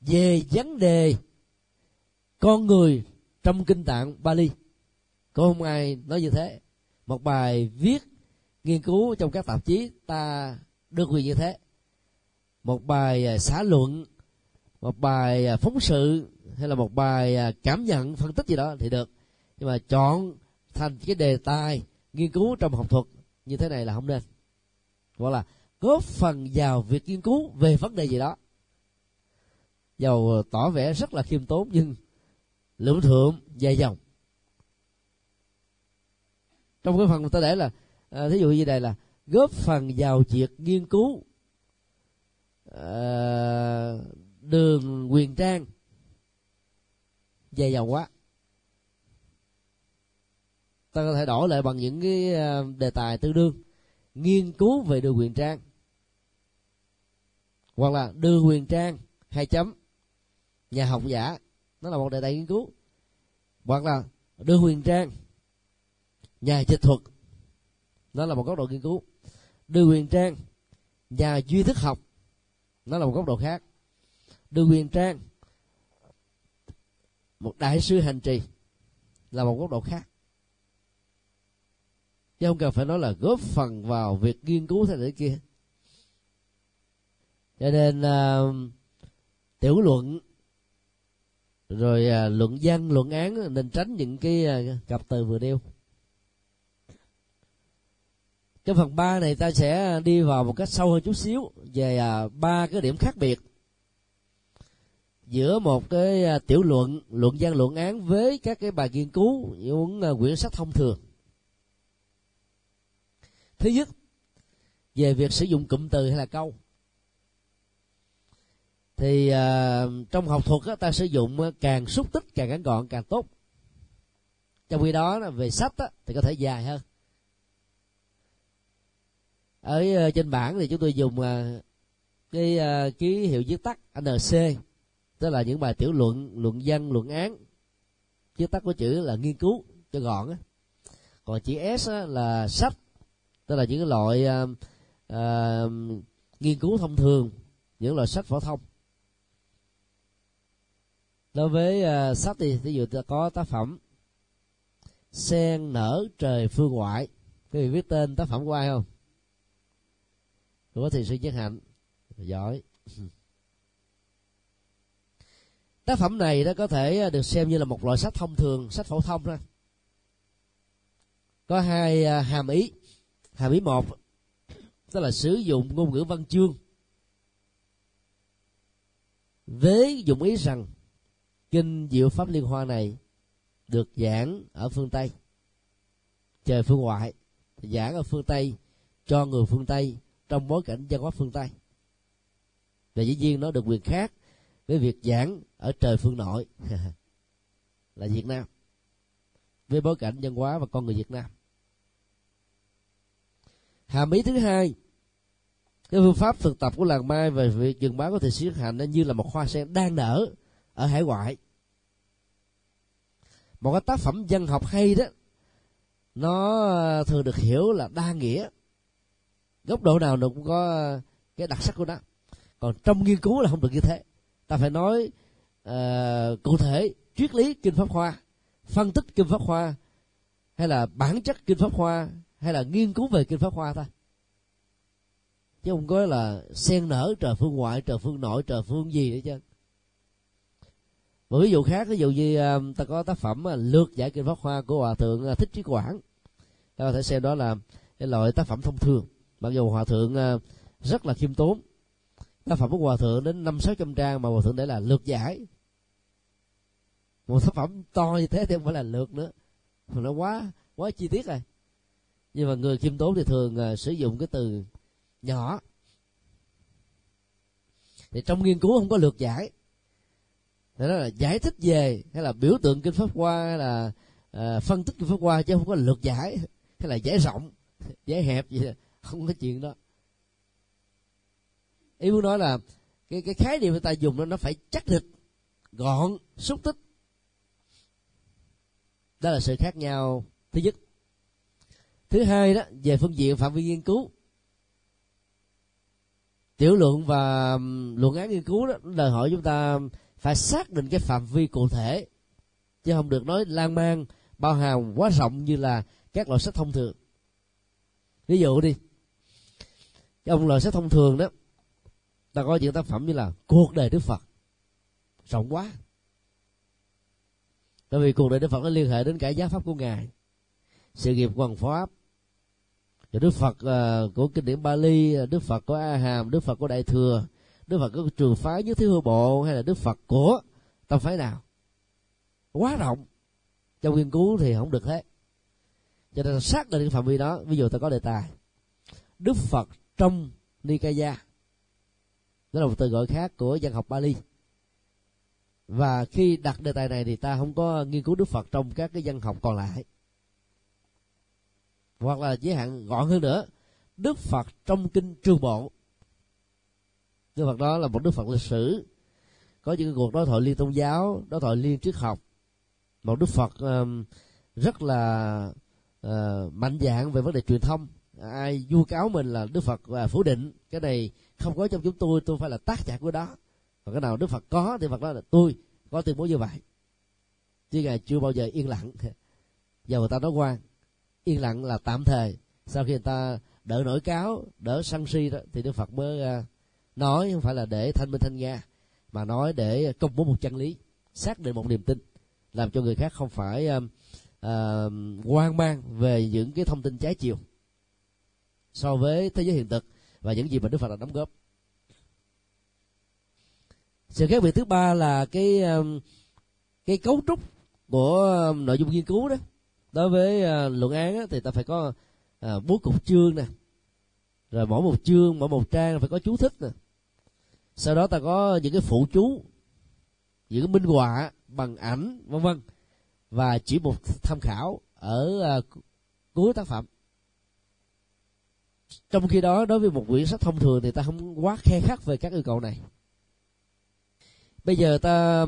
Về vấn đề con người trong kinh tạng Bali. Có không ai nói như thế? Một bài viết, nghiên cứu trong các tạp chí ta được quyền như thế. Một bài à, xã luận, một bài à, phóng sự, hay là một bài à, cảm nhận, phân tích gì đó thì được. Nhưng mà chọn thành cái đề tài, nghiên cứu trong học thuật, như thế này là không nên. Gọi là góp phần vào việc nghiên cứu về vấn đề gì đó. Dầu tỏ vẻ rất là khiêm tốn, nhưng lưỡng thượng dài dòng. Trong cái phần người ta để là à, thí dụ như đây là góp phần vào việc nghiên cứu à, đường quyền trang dài dòng quá. Ta có thể đổi lại bằng những cái à, đề tài tương đương nghiên cứu về đường quyền trang. Hoặc là đường quyền trang hai chấm nhà học giả nó là một đề tài nghiên cứu. Hoặc là đưa huyền trang nhà dịch thuật. Nó là một góc độ nghiên cứu. Đưa huyền trang nhà duy thức học. Nó là một góc độ khác. Đưa huyền trang một đại sư hành trì là một góc độ khác. Chứ không cần phải nói là góp phần vào việc nghiên cứu thế này kia. Cho nên uh, tiểu luận rồi à, luận văn luận án nên tránh những cái à, cặp từ vừa nêu. Trong phần 3 này ta sẽ đi vào một cách sâu hơn chút xíu về à, ba cái điểm khác biệt giữa một cái à, tiểu luận luận văn luận án với các cái bài nghiên cứu những à, quyển sách thông thường. Thứ nhất về việc sử dụng cụm từ hay là câu thì uh, trong học thuật á, ta sử dụng à, càng xúc tích càng ngắn gọn càng tốt. Trong khi đó về sách á, thì có thể dài hơn. Ở uh, trên bảng thì chúng tôi dùng uh, cái uh, ký hiệu viết tắt nc tức là những bài tiểu luận luận văn luận án. Viết tắt của chữ là nghiên cứu cho gọn á. Còn chữ s á, là sách tức là những loại uh, uh, nghiên cứu thông thường những loại sách phổ thông đối với ờ, uh, sách thì ví dụ ta có tác phẩm sen nở trời phương ngoại quý vị viết tên tác phẩm của ai không? Của thiền sư nhất hạnh. Giỏi. Tác phẩm này nó có thể ờ, được xem như là một loại sách thông thường sách phổ thông thôi. Có hai uh, hàm ý. Hàm ý một tức là sử dụng ngôn ngữ văn chương. Với dụng ý rằng kinh diệu pháp liên hoa này được giảng ở phương tây, trời phương ngoại, giảng ở phương tây, cho người phương tây trong bối cảnh văn hóa phương tây. Và dĩ nhiên nó được quyền khác với việc giảng ở trời phương nội, là việt nam, với bối cảnh văn hóa và con người việt nam. Hàm ý thứ hai, cái phương pháp thực tập của làng mai về việc dừng báo có thể siết hành nó như là một hoa sen đang nở ở hải ngoại. Một cái tác phẩm văn học hay đó nó ờ, thường được hiểu là đa nghĩa. Góc độ nào nó cũng có cái đặc sắc của nó. Còn trong nghiên cứu là không được như thế. Ta phải nói uh, cụ thể triết lý kinh pháp hoa phân tích kinh pháp hoa hay là bản chất kinh pháp hoa hay là nghiên cứu về kinh pháp hoa thôi chứ không có là sen nở trời phương ngoại trời phương nội trời phương gì nữa chứ một ví dụ khác, ví dụ như ờ, ta có tác phẩm ờ, lược giải kinh pháp hoa của hòa thượng ờ, thích trí quảng. Ta có thể xem đó là cái loại tác phẩm thông thường. Mặc dù hòa thượng rất là khiêm tốn. Tác phẩm của hòa thượng đến năm sáu trăm trang mà hòa thượng để là lược giải. Một tác phẩm to như thế thì không phải là lược nữa. Nó quá quá chi tiết rồi. Nhưng mà người khiêm tốn thì thường sử dụng cái từ nhỏ. Thì trong nghiên cứu không có lược giải đó là giải thích về hay là biểu tượng kinh pháp hoa hay là uh, phân tích kinh pháp hoa chứ không có lược giải hay là giải rộng giải hẹp gì không có chuyện đó. Ý muốn nói là cái cái khái niệm người ta dùng nó nó phải chắc thịt gọn xúc tích. Đó là sự khác nhau. Thứ nhất. Thứ hai đó về phương diện phạm vi nghiên cứu. Tiểu luận và luận án nghiên cứu đó đòi hỏi chúng ta phải xác định cái phạm vi cụ thể chứ không được nói lan man bao hàm quá rộng như là các loại sách thông thường. Ví dụ đi trong loại sách thông thường đó ta có những tác phẩm như là cuộc đời đức phật. Rộng quá. Bởi vì cuộc đời đức phật nó liên hệ đến cả giá pháp của ngài sự nghiệp hoàng pháp rồi đức phật uh, của kinh điển bali đức phật của a hàm đức phật của đại thừa đức phật của trường phái nhất thiếu hư bộ hay là đức phật của, tông phái nào? Quá rộng. Trong nghiên cứu thì không được thế cho nên xác định cái phạm vi đó, ví dụ ta có đề tài. Đức phật trong nikaya. Đó là một từ gọi khác của văn học bali. Và khi đặt đề tài này thì ta không có nghiên cứu đức phật trong các cái văn học còn lại. Hoặc là giới hạn gọn hơn nữa, đức phật trong kinh trường bộ đức phật đó là một đức phật lịch sử. Có những cuộc đối thoại liên tôn giáo đối thoại liên triết học. Một đức phật um, rất là uh, mạnh dạng về vấn đề truyền thông. Ai vu cáo mình là đức phật và phủ định cái này không có trong chúng tôi tôi phải là tác giả của đó. Và cái nào đức phật có thì phật đó là tôi có tuyên bố như vậy. Chứ ngài chưa bao giờ yên lặng. Giờ người ta nói quan yên lặng là tạm thời. Sau khi người ta đỡ nổi cáo đỡ sân si đó thì đức phật mới uh, nói không phải là để thanh minh thanh nga mà nói để công bố một chân lý xác định một niềm tin làm cho người khác không phải uh, uh, hoang mang về những cái thông tin trái chiều so với thế giới hiện thực và những gì mà đức phật đã đóng góp. Sự khác biệt thứ ba là cái um, cái cấu trúc của nội dung nghiên cứu đó. Đối với uh, luận án đó, thì ta phải có uh, bố cục chương nè rồi mỗi một chương mỗi một trang phải có chú thích nè sau đó ta có những cái phụ chú, những cái minh họa bằng ảnh, vân vân, và chỉ một tham khảo ở à, cuối tác phẩm. Trong khi đó, đối với một quyển sách thông thường thì ta không quá khe khắc về các yêu cầu này. Bây giờ ta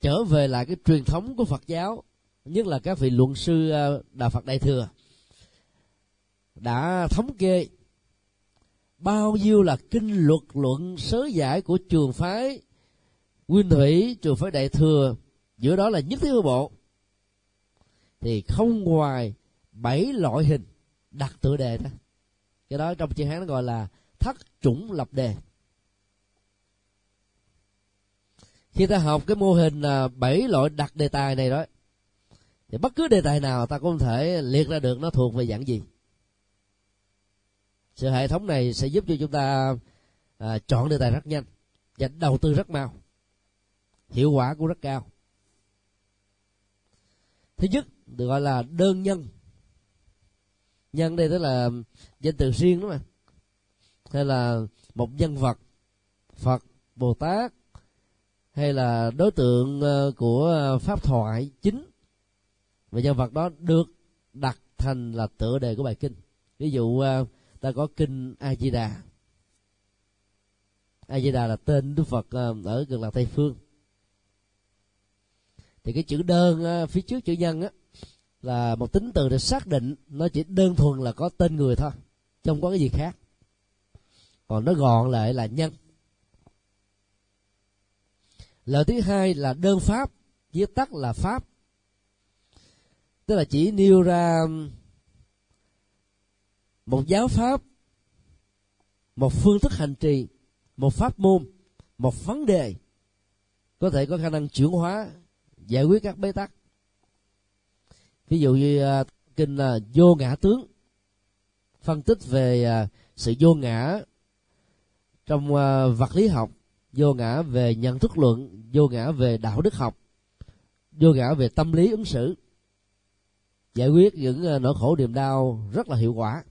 trở về lại cái truyền thống của phật giáo, nhất là các vị luận sư Đà đạo phật đại thừa. Đã thống kê bao nhiêu là kinh luật luận sớ giải của trường phái nguyên thủy, trường phái đại thừa, giữa đó là nhất thiết bộ? Thì không ngoài bảy loại hình đặt tựa đề đó cái đó trong chữ hán nó gọi là thất chủng lập đề. Khi ta học cái mô hình là bảy loại đặt đề tài này đó, thì bất cứ đề tài nào ta cũng thể liệt ra được nó thuộc về dạng gì sự hệ thống này sẽ giúp cho chúng ta à, chọn đề tài rất nhanh và đầu tư rất mau. Hiệu quả cũng rất cao. Thứ nhất được gọi là đơn nhân. Nhân đây tức là danh từ riêng đó mà. Hay là một nhân vật phật bồ tát hay là đối tượng ờ, của pháp thoại chính. Và nhân vật đó được đặt thành là tựa đề của bài kinh. Ví dụ ờ, ta có kinh a di đà a di đà là tên đức phật ờ, ở gần là tây phương. Thì cái chữ đơn ờ, phía trước chữ nhân á, là một tính từ để xác định nó chỉ đơn thuần là có tên người thôi không có cái gì khác. Còn nó gọn lại là nhân. Lợi thứ hai là đơn pháp, viết tắt là pháp. Tức là chỉ nêu ra một giáo pháp một phương thức hành trì một pháp môn một vấn đề có thể có khả năng chuyển hóa giải quyết các bế tắc. Ví dụ như uh, kinh uh, vô ngã tướng phân tích về uh, sự vô ngã trong uh, vật lý học vô ngã về nhận thức luận vô ngã về đạo đức học vô ngã về tâm lý ứng xử giải quyết những uh, nỗi khổ niềm đau rất là hiệu quả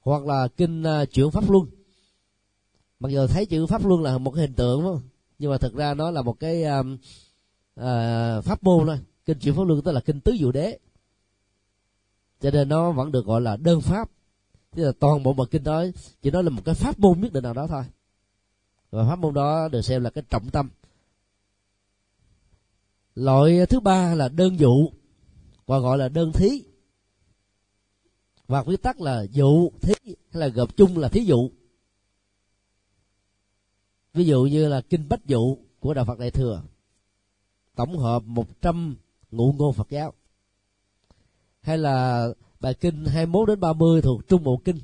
hoặc là kinh à, uh, chuyển pháp luân. Mặc dù thấy chữ pháp luân là một cái hình tượng đó, nhưng mà thực ra nó là một cái uh, uh, pháp môn thôi. Kinh chuyển pháp luân tức là kinh tứ diệu đế. Cho nên nó vẫn được gọi là đơn pháp. Tức là toàn bộ mật kinh đó chỉ nói là một cái pháp môn nhất định nào đó thôi. Và pháp môn đó được xem là cái trọng tâm. Loại thứ ba là đơn dụ và gọi là đơn thí và viết tắt là dụ thí hay là gộp chung là thí dụ. Ví dụ như là kinh bách dụ của đạo phật đại thừa. Tổng hợp 100 ngụ ngôn Phật giáo. Hay là bài kinh 21 đến 30 thuộc Trung Bộ Kinh.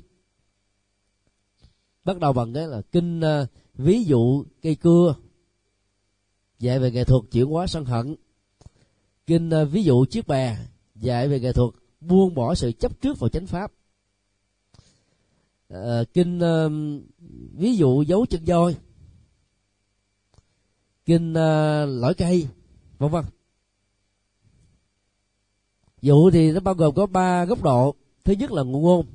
Bắt đầu bằng cái là kinh uh, ví dụ cây cưa. Dạy về nghệ thuật chuyển hóa sân hận. Kinh uh, ví dụ chiếc bè. Dạy về nghệ thuật buông bỏ sự chấp trước vào chánh pháp. À, kinh à, ví dụ dấu chân voi kinh à, lõi cây vân vân. Dụ thì nó bao gồm có ba góc độ. Thứ nhất là ngụ ngôn.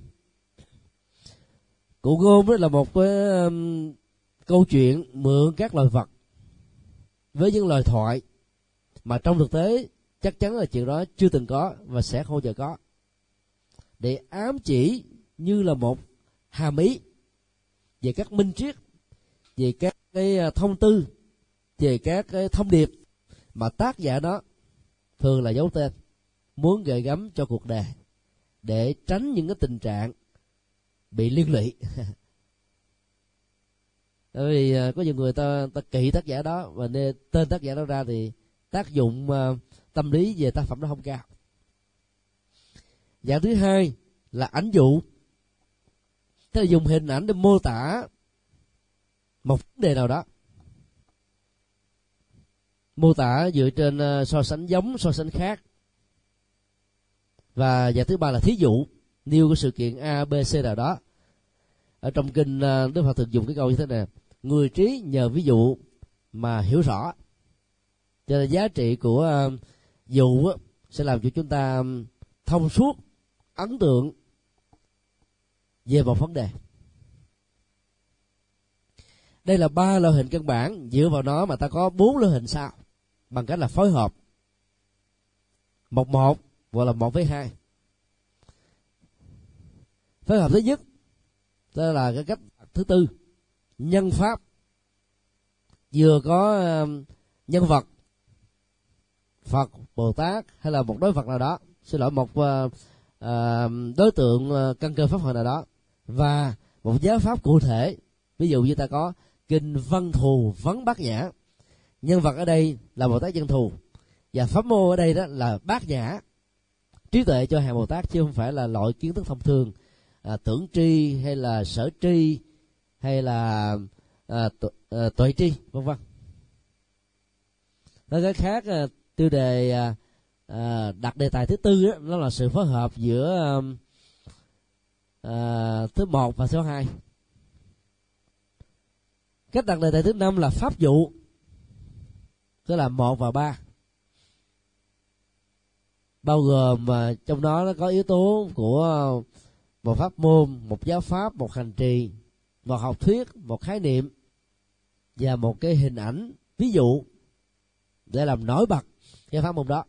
Cụ ngôn đó là một cái um, câu chuyện mượn các loài vật với những lời thoại mà trong thực tế chắc chắn là chuyện đó chưa từng có và sẽ không bao giờ có. Để ám chỉ như là một hàm ý về các minh triết, về các cái à, thông tư, về các cái thông điệp mà tác giả đó thường là dấu tên, muốn gợi gắm cho cuộc đời để tránh những cái tình trạng bị liên lụy. Bởi vì à, có nhiều người ta ta kỵ tác giả đó và nên tên tác giả đó ra thì tác dụng ờ, tâm lý về tác phẩm nó không cao. Dạng thứ hai là ảnh dụ. Tức là dùng hình ảnh để mô tả một vấn đề nào đó. Mô tả dựa trên ờ, so sánh giống, so sánh khác. Và dạng thứ ba là thí dụ, nêu cái sự kiện a, b, c nào đó. Ở trong kinh ờ, đức phật thường dùng cái câu như thế này, người trí nhờ ví dụ mà hiểu rõ cho nên giá trị của ờ, dụ sẽ làm cho chúng ta thông suốt, ấn tượng về một vấn đề. Đây là ba loại hình căn bản, dựa vào nó mà ta có bốn loại hình sau, bằng cách là phối hợp. Một một gọi là một với hai. Phối hợp thứ nhất, đó là cái cách thứ tư, nhân pháp. Vừa có nhân vật phật bồ tát hay là một đối vật nào đó xin lỗi một uh, uh, đối tượng uh, căn cơ pháp hội nào đó. Và một giáo pháp cụ thể ví dụ như ta có kinh văn thù vấn bát nhã. Nhân vật ở đây là bồ tát dân thù. Và pháp môn ở đây đó là bát nhã. Trí tuệ cho hàng bồ tát chứ không phải là loại kiến thức thông thường à, tưởng tri hay là sở tri hay là à, tu, à, tuệ tri vân vân. Nói cái khác à, tiêu đề à, à, đặt đề tài thứ tư đó, đó là sự phối hợp giữa à, à, thứ một và số hai. Cách đặt đề tài thứ năm là pháp dụ tức là một và ba. Bao gồm mà trong đó nó có yếu tố của một pháp môn một giáo pháp một hành trì một học thuyết một khái niệm và một cái hình ảnh ví dụ để làm nổi bật cái pháp môn đó.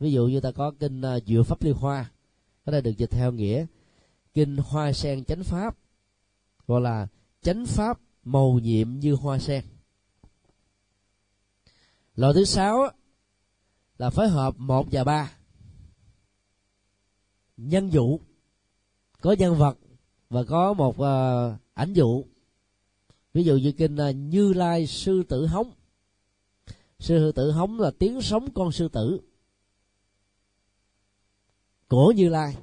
Ví dụ như ta có kinh ờ, dựa pháp liên hoa. Ở đây được dịch theo nghĩa kinh hoa sen chánh pháp gọi là chánh pháp màu nhiệm như hoa sen. Loại thứ sáu là phối hợp một và ba. Nhân dụ có nhân vật và có một uh, ảnh dụ ví dụ như kinh uh, như lai sư tử hống sư tử hống là tiếng sống con sư tử. Của như lai.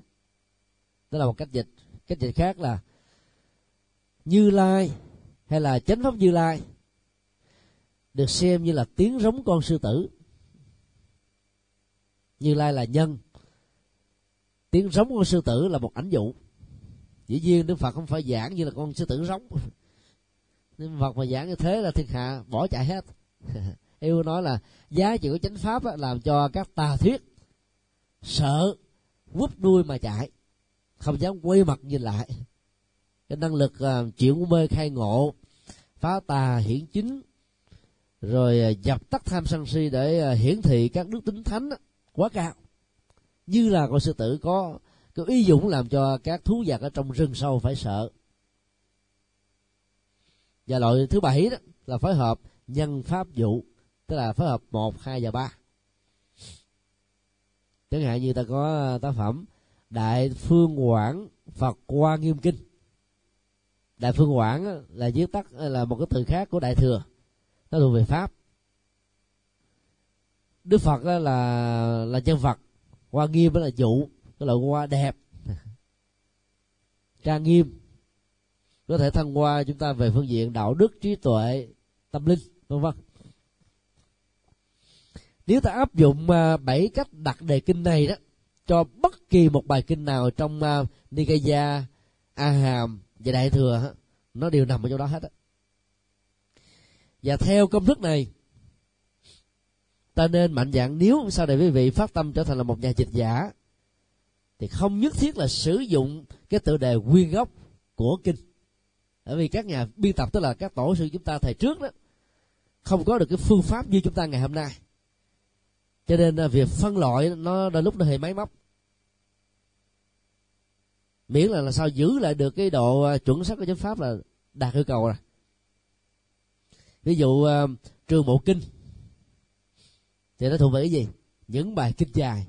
Đó là một cách dịch. Cách dịch khác là như lai hay là chánh pháp như lai được xem như là tiếng rống con sư tử. Như lai là nhân. Tiếng rống con sư tử là một ảnh dụ. Dĩ nhiên đức phật không phải giảng như là con sư tử rống nhưng phật mà giảng như thế là thiên hạ bỏ chạy hết. yêu nói là giá trị của chánh pháp á, làm cho các tà thuyết sợ vút đuôi mà chạy không dám quay mặt nhìn lại. Cái năng lực uh, chuyển mê khai ngộ phá tà hiển chính rồi uh, dập tắt tham sân si để uh, hiển thị các đức tính thánh á, quá cao. Như là con sư tử có cái ý dũng làm cho các thú vật ở trong rừng sâu phải sợ. Và loại thứ bảy đó là phối hợp nhân pháp dụ tức là phối hợp một hai và ba. Chẳng hạn như ta có ờ, tác phẩm đại phương quảng phật qua nghiêm kinh. Đại phương quảng là viết tắt ờ, là một cái từ khác của đại thừa. Nó thuộc về pháp. Đức phật là là chân Phật, hoa nghiêm đó là dụ cái loại hoa đẹp. Trang nghiêm. Có thể thăng hoa chúng ta về phương diện đạo đức trí tuệ tâm linh vân vân nếu ta áp dụng à, bảy cách đặt đề kinh này đó cho bất kỳ một bài kinh nào trong à, uh, Nikaya, A Hàm và Đại thừa nó đều nằm ở chỗ đó hết á. Và theo công thức này ta nên mạnh dạng nếu sau này quý vị phát tâm trở thành là một nhà dịch giả thì không nhất thiết là sử dụng cái tựa đề nguyên gốc của kinh bởi vì các nhà biên tập tức là các tổ sư chúng ta thời trước đó không có được cái phương pháp như chúng ta ngày hôm nay cho nên à, việc phân loại nó đôi lúc nó hơi máy móc. Miễn là, là sao giữ lại được cái độ à, chuẩn xác của chánh pháp là đạt yêu cầu rồi. Ví dụ à, trường bộ kinh thì nó thuộc về cái gì? Những bài kinh dài.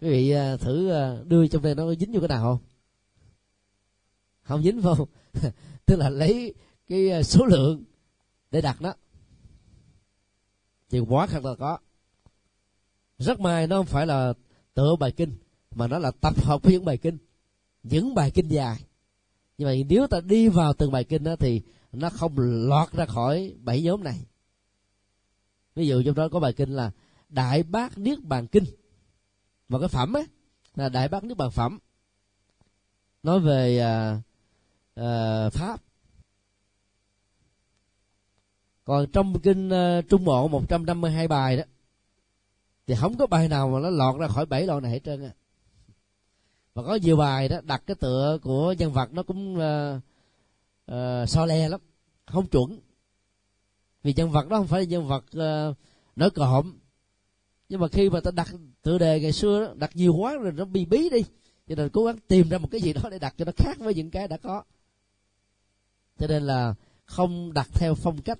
Quý vị thử đưa trong đây nó dính vô cái nào không? Không dính vô. Tức là lấy cái số lượng để đặt nó. Thì quá khăn là có rất may nó không phải là tựa bài kinh mà nó là tập hợp với những bài kinh những bài kinh dài. Nhưng mà nếu ta đi vào từng bài kinh đó thì nó không lọt ra khỏi bảy nhóm này. Ví dụ trong đó có bài kinh là đại bác niết bàn kinh. Và cái phẩm ấy là đại bác niết bàn phẩm. Nói về à, à, pháp. Còn trong kinh uh, trung bộ 152 bài đó thì không có bài nào mà nó lọt ra khỏi bảy loại này hết trơn á. Và có nhiều bài đó đặt cái tựa của nhân vật nó cũng uh, uh, so le lắm không chuẩn. Vì nhân vật đó không phải là nhân vật uh, nổi cộm nhưng mà khi mà ta đặt tựa đề ngày xưa đó, đặt nhiều quá rồi nó bị bí đi. Cho nên cố gắng tìm ra một cái gì đó để đặt cho nó khác với những cái đã có. Cho nên là không đặt theo phong cách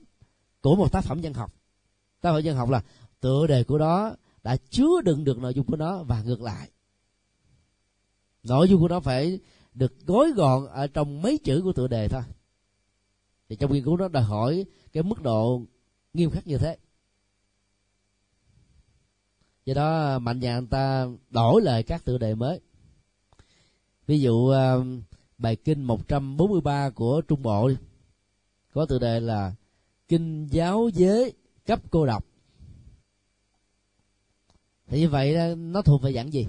của một tác phẩm văn học. Tác phẩm văn học là tựa đề của đó đã chứa đựng được nội dung của nó và ngược lại. Nội dung của nó phải được gói gọn ở trong mấy chữ của tựa đề thôi. Thì trong nghiên cứu nó đòi hỏi cái mức độ nghiêm khắc như thế. Do đó, mạnh dạn ta đổi lời các tựa đề mới. Ví dụ ờ, bài kinh 143 của Trung Bộ có tựa đề là kinh giáo giới cấp cô độc thì như vậy nó thuộc về dạng gì?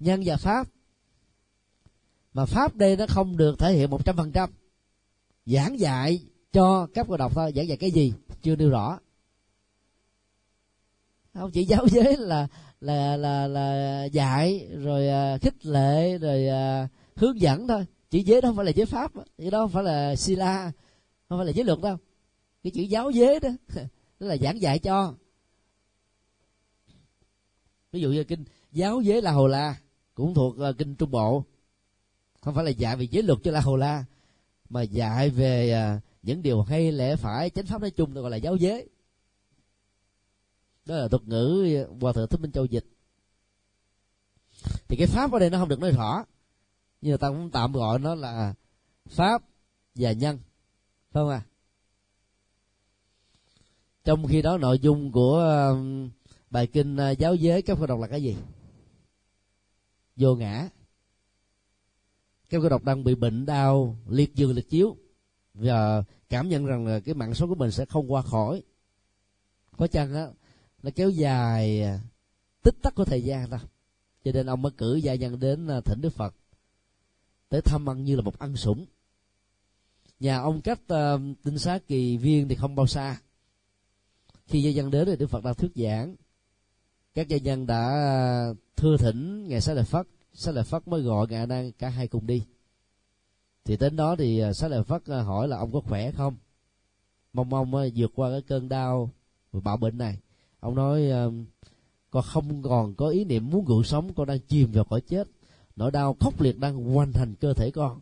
Nhân và pháp. Mà pháp đây nó không được thể hiện một trăm phần trăm. Giảng dạy cho các cô độc thôi. Giảng dạy cái gì? Chưa nêu rõ. Không chỉ giáo giới là là là là dạy, rồi à, khích lệ, rồi à, hướng dẫn thôi. Chữ giới đó không phải là giới pháp. Cái đó không phải là sila, không phải là giới luật đâu. Cái chữ giáo giới đó tức là giảng dạy cho. Ví dụ như kinh giáo giới la hồ la cũng thuộc uh, kinh trung bộ. Không phải là dạy về giới luật cho la hồ la mà dạy về uh, những điều hay lẽ phải chánh pháp nói chung gọi là giáo giới đó là thuật ngữ hòa thượng thích minh châu dịch. Thì cái pháp ở đây nó không được nói rõ nhưng mà ta cũng tạm gọi nó là pháp và nhân. Phải không à trong khi đó nội dung của um, bài kinh uh, giáo giới các cô đọc là cái gì? Vô ngã. Các cô đọc đang bị bệnh đau liệt giường liệt chiếu. Và cảm nhận rằng là cái mạng số của mình sẽ không qua khỏi. Có chăng á nó kéo dài à, tích tắc của thời gian thôi cho nên ông mới cử gia nhân đến à, thỉnh đức phật tới thăm ăn như là một ăn sủng. Nhà ông cách uh, tinh xá kỳ viên thì không bao xa khi gia nhân đến thì đức phật đang thuyết giảng. Các gia nhân đã à, thưa thỉnh ngài xá lợi phất. Xá lợi phất mới gọi ngài đang cả hai cùng đi. Thì đến đó thì à, xá lợi phất à, hỏi là ông có khỏe không? Mong mong vượt qua cái cơn đau và bạo bệnh này. Ông nói con không còn có ý niệm muốn gượng sống, con đang chìm vào cõi chết. Nỗi đau khốc liệt đang hoành thành cơ thể con.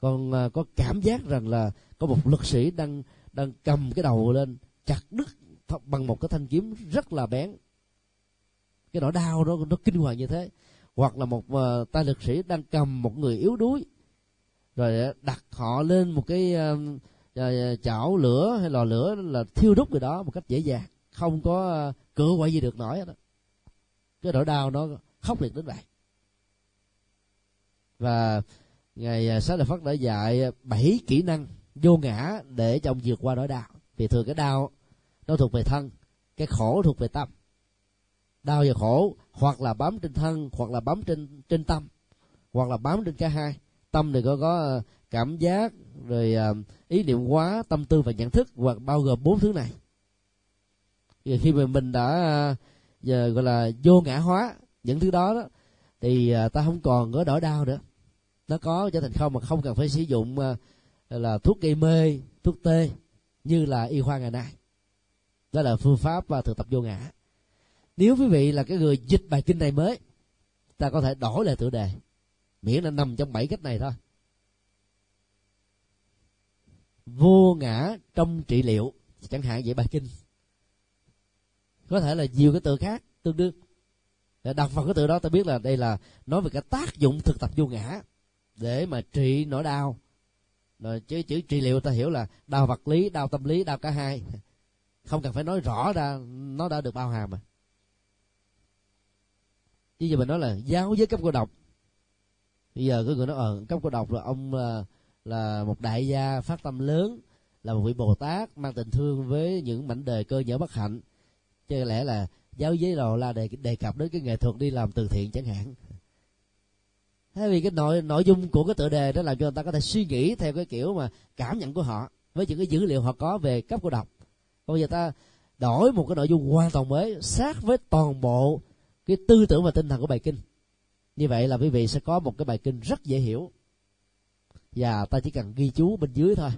Con có cảm giác rằng là có một lực sĩ đang đang cầm cái đầu lên, chặt đứt bằng một cái thanh kiếm rất là bén. Cái nỗi đau đó nó kinh hoàng như thế. Hoặc là một uh, tay lực sĩ đang cầm một người yếu đuối rồi ờ, đặt họ lên một cái uh, chảo lửa hay lò lửa là thiêu đốt người đó một cách dễ dàng không có uh, cửa quậy gì được nổi đó. Cái nỗi đau nó khốc liệt đến vậy. Và ngài xá lợi phát đã dạy bảy kỹ năng vô ngã để cho ông vượt qua nỗi đau. Vì thường cái đau nó thuộc về thân. Cái khổ thuộc về tâm. Đau và khổ, hoặc là bám trên thân, hoặc là bám trên trên tâm, hoặc là bám trên cả hai. Tâm thì có có ờ, cảm giác, rồi ờ, ý niệm quá tâm tư và nhận thức, hoặc bao gồm bốn thứ này. Và khi mà mình đã ờ, giờ, gọi là, vô ngã hóa những thứ đó đó, thì ta không còn có nỗi đau nữa. Nó có trở thành không, mà không cần phải sử dụng là thuốc gây mê, thuốc tê, như là y khoa ngày nay đó là phương pháp và thực tập vô ngã. Nếu quý vị là cái người dịch bài kinh này mới, ta có thể đổi lại tựa đề. Miễn là nằm trong bảy cách này thôi. Vô ngã trong trị liệu, chẳng hạn vậy bài kinh. Có thể là nhiều cái từ khác, tương đương. Để đọc vào cái từ đó, ta biết là đây là nói về cái tác dụng thực tập vô ngã. Để mà trị nỗi đau. Rồi chứ chữ trị liệu, ta hiểu là đau vật lý, đau tâm lý, đau cả hai không cần phải nói rõ ra nó đã được bao hàm mà chứ giờ mình nói là giáo với cấp cô độc. Bây giờ có người nói ờ cấp cô độc là ông là, là một đại gia phát tâm lớn là một vị bồ tát mang tình thương với những mảnh đời cơ nhở bất hạnh. Chứ lẽ là giáo giới đồ là đề đề cập đến cái nghệ thuật đi làm từ thiện chẳng hạn. Thế vì cái nội nội dung của cái tựa đề đó làm cho người ta có thể suy nghĩ theo cái kiểu mà cảm nhận của họ với những cái dữ liệu họ có về cấp cô độc còn bây giờ ta đổi một cái nội dung hoàn toàn mới, sát với toàn bộ cái tư tưởng và tinh thần của bài kinh. Như vậy là quý vị sẽ có một cái bài kinh rất dễ hiểu. Và ta chỉ cần ghi chú bên dưới thôi.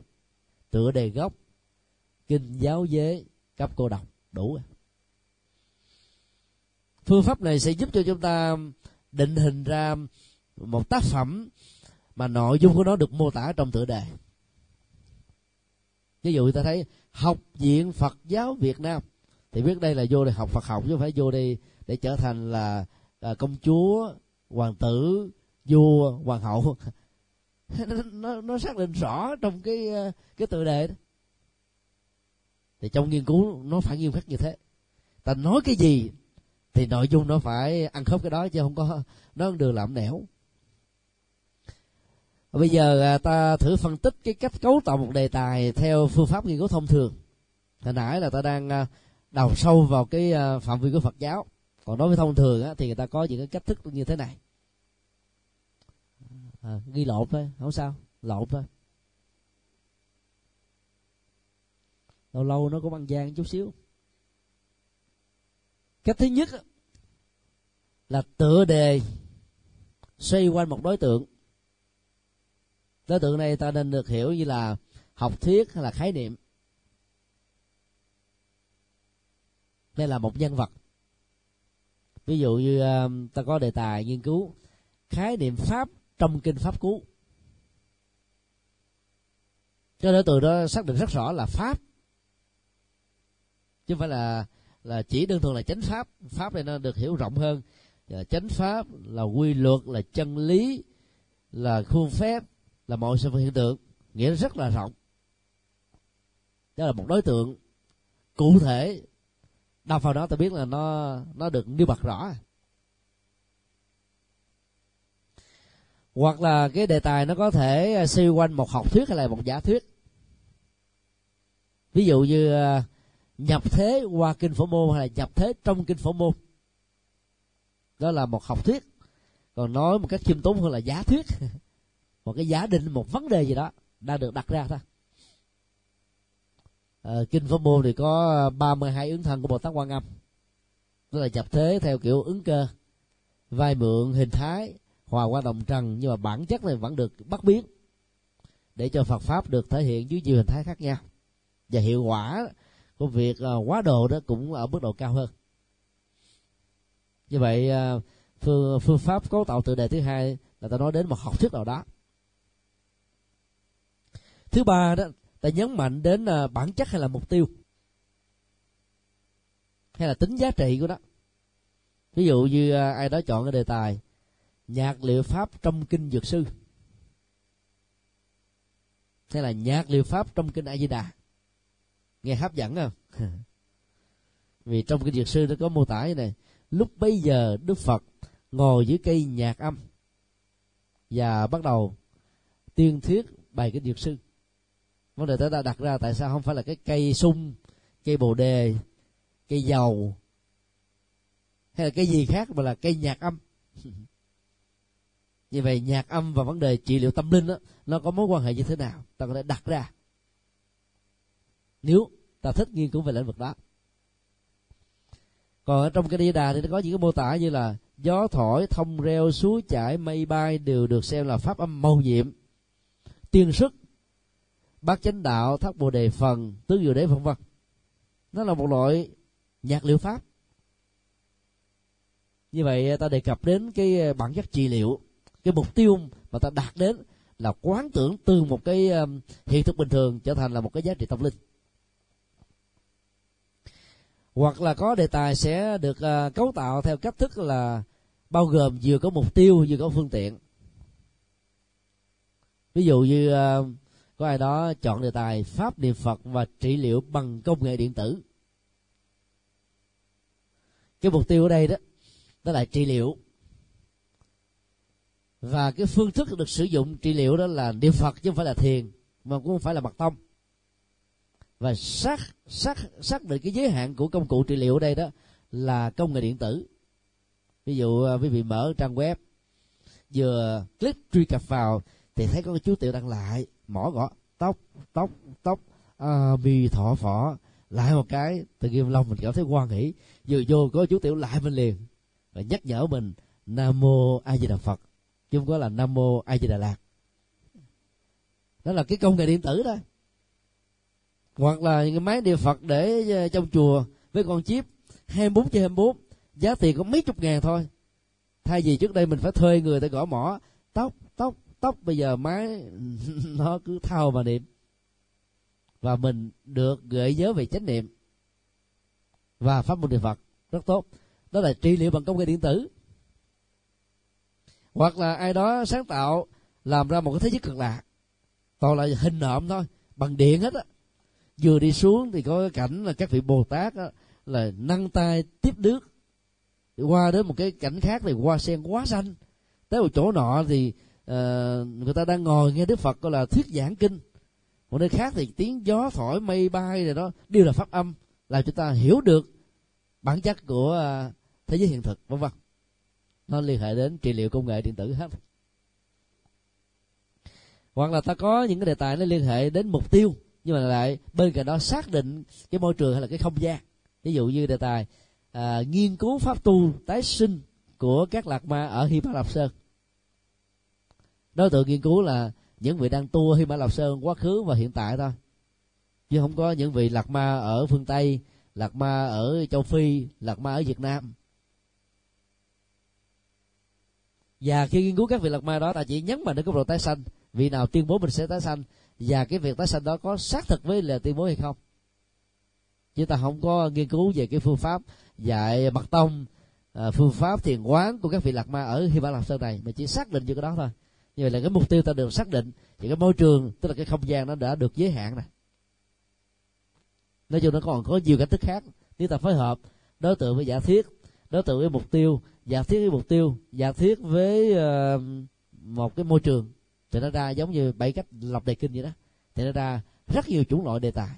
Tựa đề gốc, kinh giáo giới cấp cô đọc đủ rồi. Phương pháp này sẽ giúp cho chúng ta định hình ra một tác phẩm mà nội dung của nó được mô tả trong tựa đề ví dụ ta thấy học viện phật giáo việt nam thì biết đây là vô đây học phật học chứ không phải vô đây để trở thành là, à, công chúa hoàng tử vua hoàng hậu. Nó, nó, xác định rõ trong cái à, cái tựa đề đó. Thì trong nghiên cứu nó phải nghiêm khắc như thế. Ta nói cái gì thì nội dung nó phải ăn khớp cái đó chứ không có nó đường làm nẻo bây giờ à, ta thử phân tích cái cách cấu tạo một đề tài theo phương pháp nghiên cứu thông thường. Hồi nãy là ta đang à, đào sâu vào cái à, phạm vi của phật giáo. Còn đối với thông thường á, thì người ta có những cái cách thức như thế này. À, ghi lộn thôi không sao lộn thôi. Lâu lâu nó cũng ăn gian chút xíu. Cách thứ nhất là tựa đề xoay quanh một đối tượng đối tượng này ta nên được hiểu như là học thuyết hay là khái niệm. Đây là một nhân vật. Ví dụ như ờ, ta có đề tài nghiên cứu khái niệm pháp trong kinh pháp cú. Cho đối tượng đó xác định rất rõ là pháp, chứ không phải là là chỉ đơn thuần là chánh pháp. Pháp này nó được hiểu rộng hơn. Ờ, chánh pháp là quy luật, là chân lý, là khuôn phép là mọi sự hiện tượng nghĩa rất là rộng. Đó là một đối tượng cụ thể. Đọc vào đó ta biết là nó nó được nêu bật rõ. Hoặc là cái đề tài nó có thể xoay quanh một học thuyết hay là một giả thuyết. Ví dụ như à, nhập thế qua kinh phổ môn hay là nhập thế trong kinh phổ môn. Đó là một học thuyết. Còn nói một cách khiêm tốn hơn là giả thuyết. một cái giả định một vấn đề gì đó đang được đặt ra thôi. À, kinh pháp môn thì có 32 ứng thân của bồ tát quan âm. Tức là nhập thế theo kiểu ứng cơ. Vai mượn hình thái hòa qua đồng trần nhưng mà bản chất này vẫn được bắt biến để cho Phật pháp được thể hiện dưới nhiều hình thái khác nhau. Và hiệu quả của việc ờ, quá độ đó cũng ở mức độ cao hơn. Như vậy ờ, phương phương pháp cấu tạo tự đề thứ hai là ta nói đến một học thuyết nào đó thứ ba đó, ta nhấn mạnh đến à, bản chất hay là mục tiêu? Hay là tính giá trị của nó? Ví dụ như à, ai đó chọn cái đề tài, nhạc liệu pháp trong kinh dược sư. Hay là, nhạc liệu pháp trong kinh a di đà nghe hấp dẫn không? Vì trong kinh dược sư nó có mô tả như này, lúc bây giờ đức phật ngồi dưới cây nhạc âm và bắt đầu tuyên thuyết bài kinh dược sư vấn đề ta đặt ra tại sao không phải là cái cây sung cây bồ đề cây dầu hay là cái gì khác mà là cây nhạc âm? Như vậy nhạc âm và vấn đề trị liệu tâm linh đó, nó có mối quan hệ như thế nào? Ta có thể đặt ra. Nếu ta thích nghiên cứu về lĩnh vực đó. Còn ở trong cái đi đà thì nó có những cái mô tả như là gió thổi thông reo suối chảy mây bay đều được xem là pháp âm màu nhiệm. Tiên sức bát chánh đạo, thất bồ đề phần, tứ diệu đế, vân vân. Nó là một loại nhạc liệu pháp. Như vậy, ta đề cập đến cái ờ, bản chất trị liệu. Cái mục tiêu mà ta đạt đến là quán tưởng từ một cái ờ, hiện thực bình thường trở thành là một cái giá trị tâm linh. Hoặc là có đề tài sẽ được ờ, cấu tạo theo cách thức là bao gồm vừa có mục tiêu, vừa có phương tiện. Ví dụ như có ai đó chọn đề tài pháp, niệm phật và trị liệu bằng công nghệ điện tử. Cái mục tiêu ở đây đó đó là trị liệu. Và cái phương thức được sử dụng trị liệu đó là niệm phật chứ không phải là thiền, mà cũng không phải là mật tông. Và xác xác xác định cái giới hạn của công cụ trị liệu ở đây đó là công nghệ điện tử. Ví dụ à, quý vị mở trang web, vừa click truy cập vào thì thấy có cái chú tiểu đăng lại mỏ gõ. Tóc tóc tóc. À, bì thọ phỏ. Lại một cái từ nhiên long mình cảm thấy quan hỷ. Vừa vô có chú tiểu lại mình liền và nhắc nhở mình nam mô a di đà phật. Chứ không có là nam mô a di đà lạt. Đó là cái công nghệ điện tử đó. Hoặc là những cái máy điện phật để ờ, trong chùa với con chip 24 trên 24 giá tiền có mấy chục ngàn thôi. Thay vì trước đây mình phải thuê người để gõ mỏ tóc tóc bây giờ máy nó cứ thao mà niệm. Và mình được gợi nhớ về chánh niệm. Và pháp môn niệm phật. Rất tốt. Đó là trị liệu bằng công nghệ điện tử. Hoặc là ai đó sáng tạo làm ra một cái thế giới cực lạc toàn là hình nộm thôi. Bằng điện hết á. Vừa đi xuống thì có cái cảnh là các vị bồ tát á, là nâng tay tiếp nước. Qua đến một cái cảnh khác thì hoa sen quá xanh. Tới một chỗ nọ thì uh, người ta đang ngồi nghe đức phật gọi là thuyết giảng kinh. Một nơi khác thì tiếng gió thổi mây bay rồi đó đều là pháp âm làm chúng ta hiểu được bản chất của uh, thế giới hiện thực vân vân. Nó liên hệ đến trị liệu công nghệ điện tử hết. Hoặc là ta có những cái đề tài nó liên hệ đến mục tiêu nhưng mà lại bên cạnh đó xác định cái môi trường hay là cái không gian. Ví dụ như đề tài à, nghiên cứu pháp tu tái sinh của các lạc ma ở Hy Lạp Sơn đối tượng nghiên cứu là những vị đang tu Hy Mã Lạp Sơn quá khứ và hiện tại thôi. Chứ không có những vị lạc ma ở phương Tây, lạc ma ở châu Phi, lạc ma ở Việt Nam. Và khi nghiên cứu các vị lạc ma đó, ta chỉ nhấn mạnh đến cái độ tái sanh. Vị nào tuyên bố mình sẽ tái sanh, và cái việc tái sanh đó có xác thực với lời tuyên bố hay không? Chứ ta không có nghiên cứu về cái phương pháp dạy mật tông à, phương pháp thiền quán của các vị lạc ma ở Hy Mã Lạp Sơn này. Mà chỉ xác định như cái đó thôi như vậy là cái mục tiêu ta được xác định. Thì cái môi trường tức là cái không gian nó đã được giới hạn này nói chung nó còn có nhiều cách thức khác. Nếu ta phối hợp đối tượng với giả thiết đối tượng với mục tiêu giả thiết với mục tiêu giả thiết với uh, một cái môi trường thì nó ra giống như bảy cách lập đề kinh vậy đó. Thì nó ra rất nhiều chủng loại đề tài.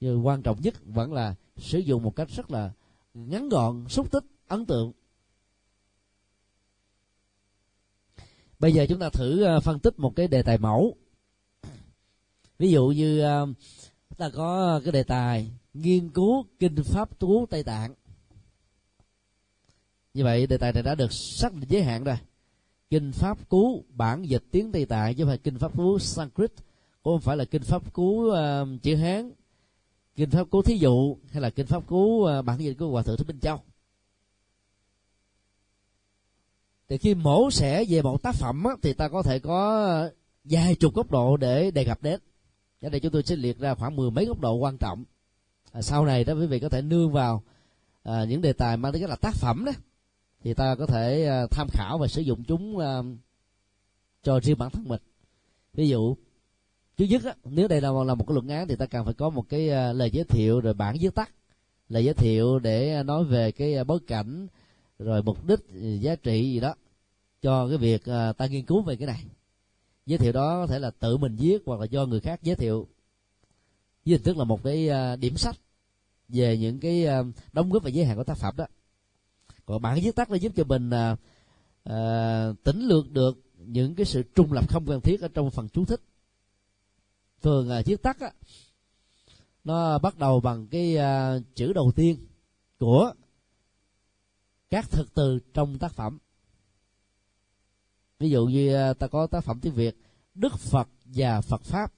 Nhưng quan trọng nhất vẫn là sử dụng một cách rất là ngắn gọn xúc tích ấn tượng. Bây giờ chúng ta thử ờ, phân tích một cái đề tài mẫu. Ví dụ như chúng ta có cái đề tài nghiên cứu kinh pháp tú tây tạng. Như vậy đề tài này đã được xác định giới hạn rồi. Kinh pháp cú bản dịch tiếng tây tạng chứ không phải kinh pháp cú sanskrit cũng không phải là kinh pháp cú uh, ờ, chữ hán kinh pháp cú thí dụ hay là kinh pháp cú uh, bản dịch của hòa thượng thích minh châu. Thì khi mổ xẻ về một tác phẩm á, thì ta có thể có vài chục góc độ để đề cập đến. Ở đây chúng tôi sẽ liệt ra khoảng mười mấy góc độ quan trọng. À, sau này đó quý vị có thể nương vào à, những đề tài mang tính chất là tác phẩm đó thì ta có thể à, tham khảo và sử dụng chúng à, cho riêng bản thân mình. Ví dụ thứ nhất á, nếu đây là, là một cái luận án thì ta cần phải có một cái à, lời giới thiệu rồi bản viết tắt. Lời giới thiệu để à, nói về cái à, bối cảnh rồi mục đích ừ, giá trị gì đó cho cái việc à, ta nghiên cứu về cái này. Giới thiệu đó có thể là tự mình viết hoặc là do người khác giới thiệu. Với hình thức là một cái à, điểm sách về những cái à, đóng góp và giới hạn của tác phẩm đó. Còn bản viết tắt nó giúp cho mình à, à, tỉnh lược được những cái sự trung lập không cần thiết ở trong phần chú thích. Thường à, viết tắt á nó bắt đầu bằng cái à, chữ đầu tiên của các thực từ trong tác phẩm. Ví dụ như à, ta có tác phẩm tiếng việt, đức phật và phật pháp.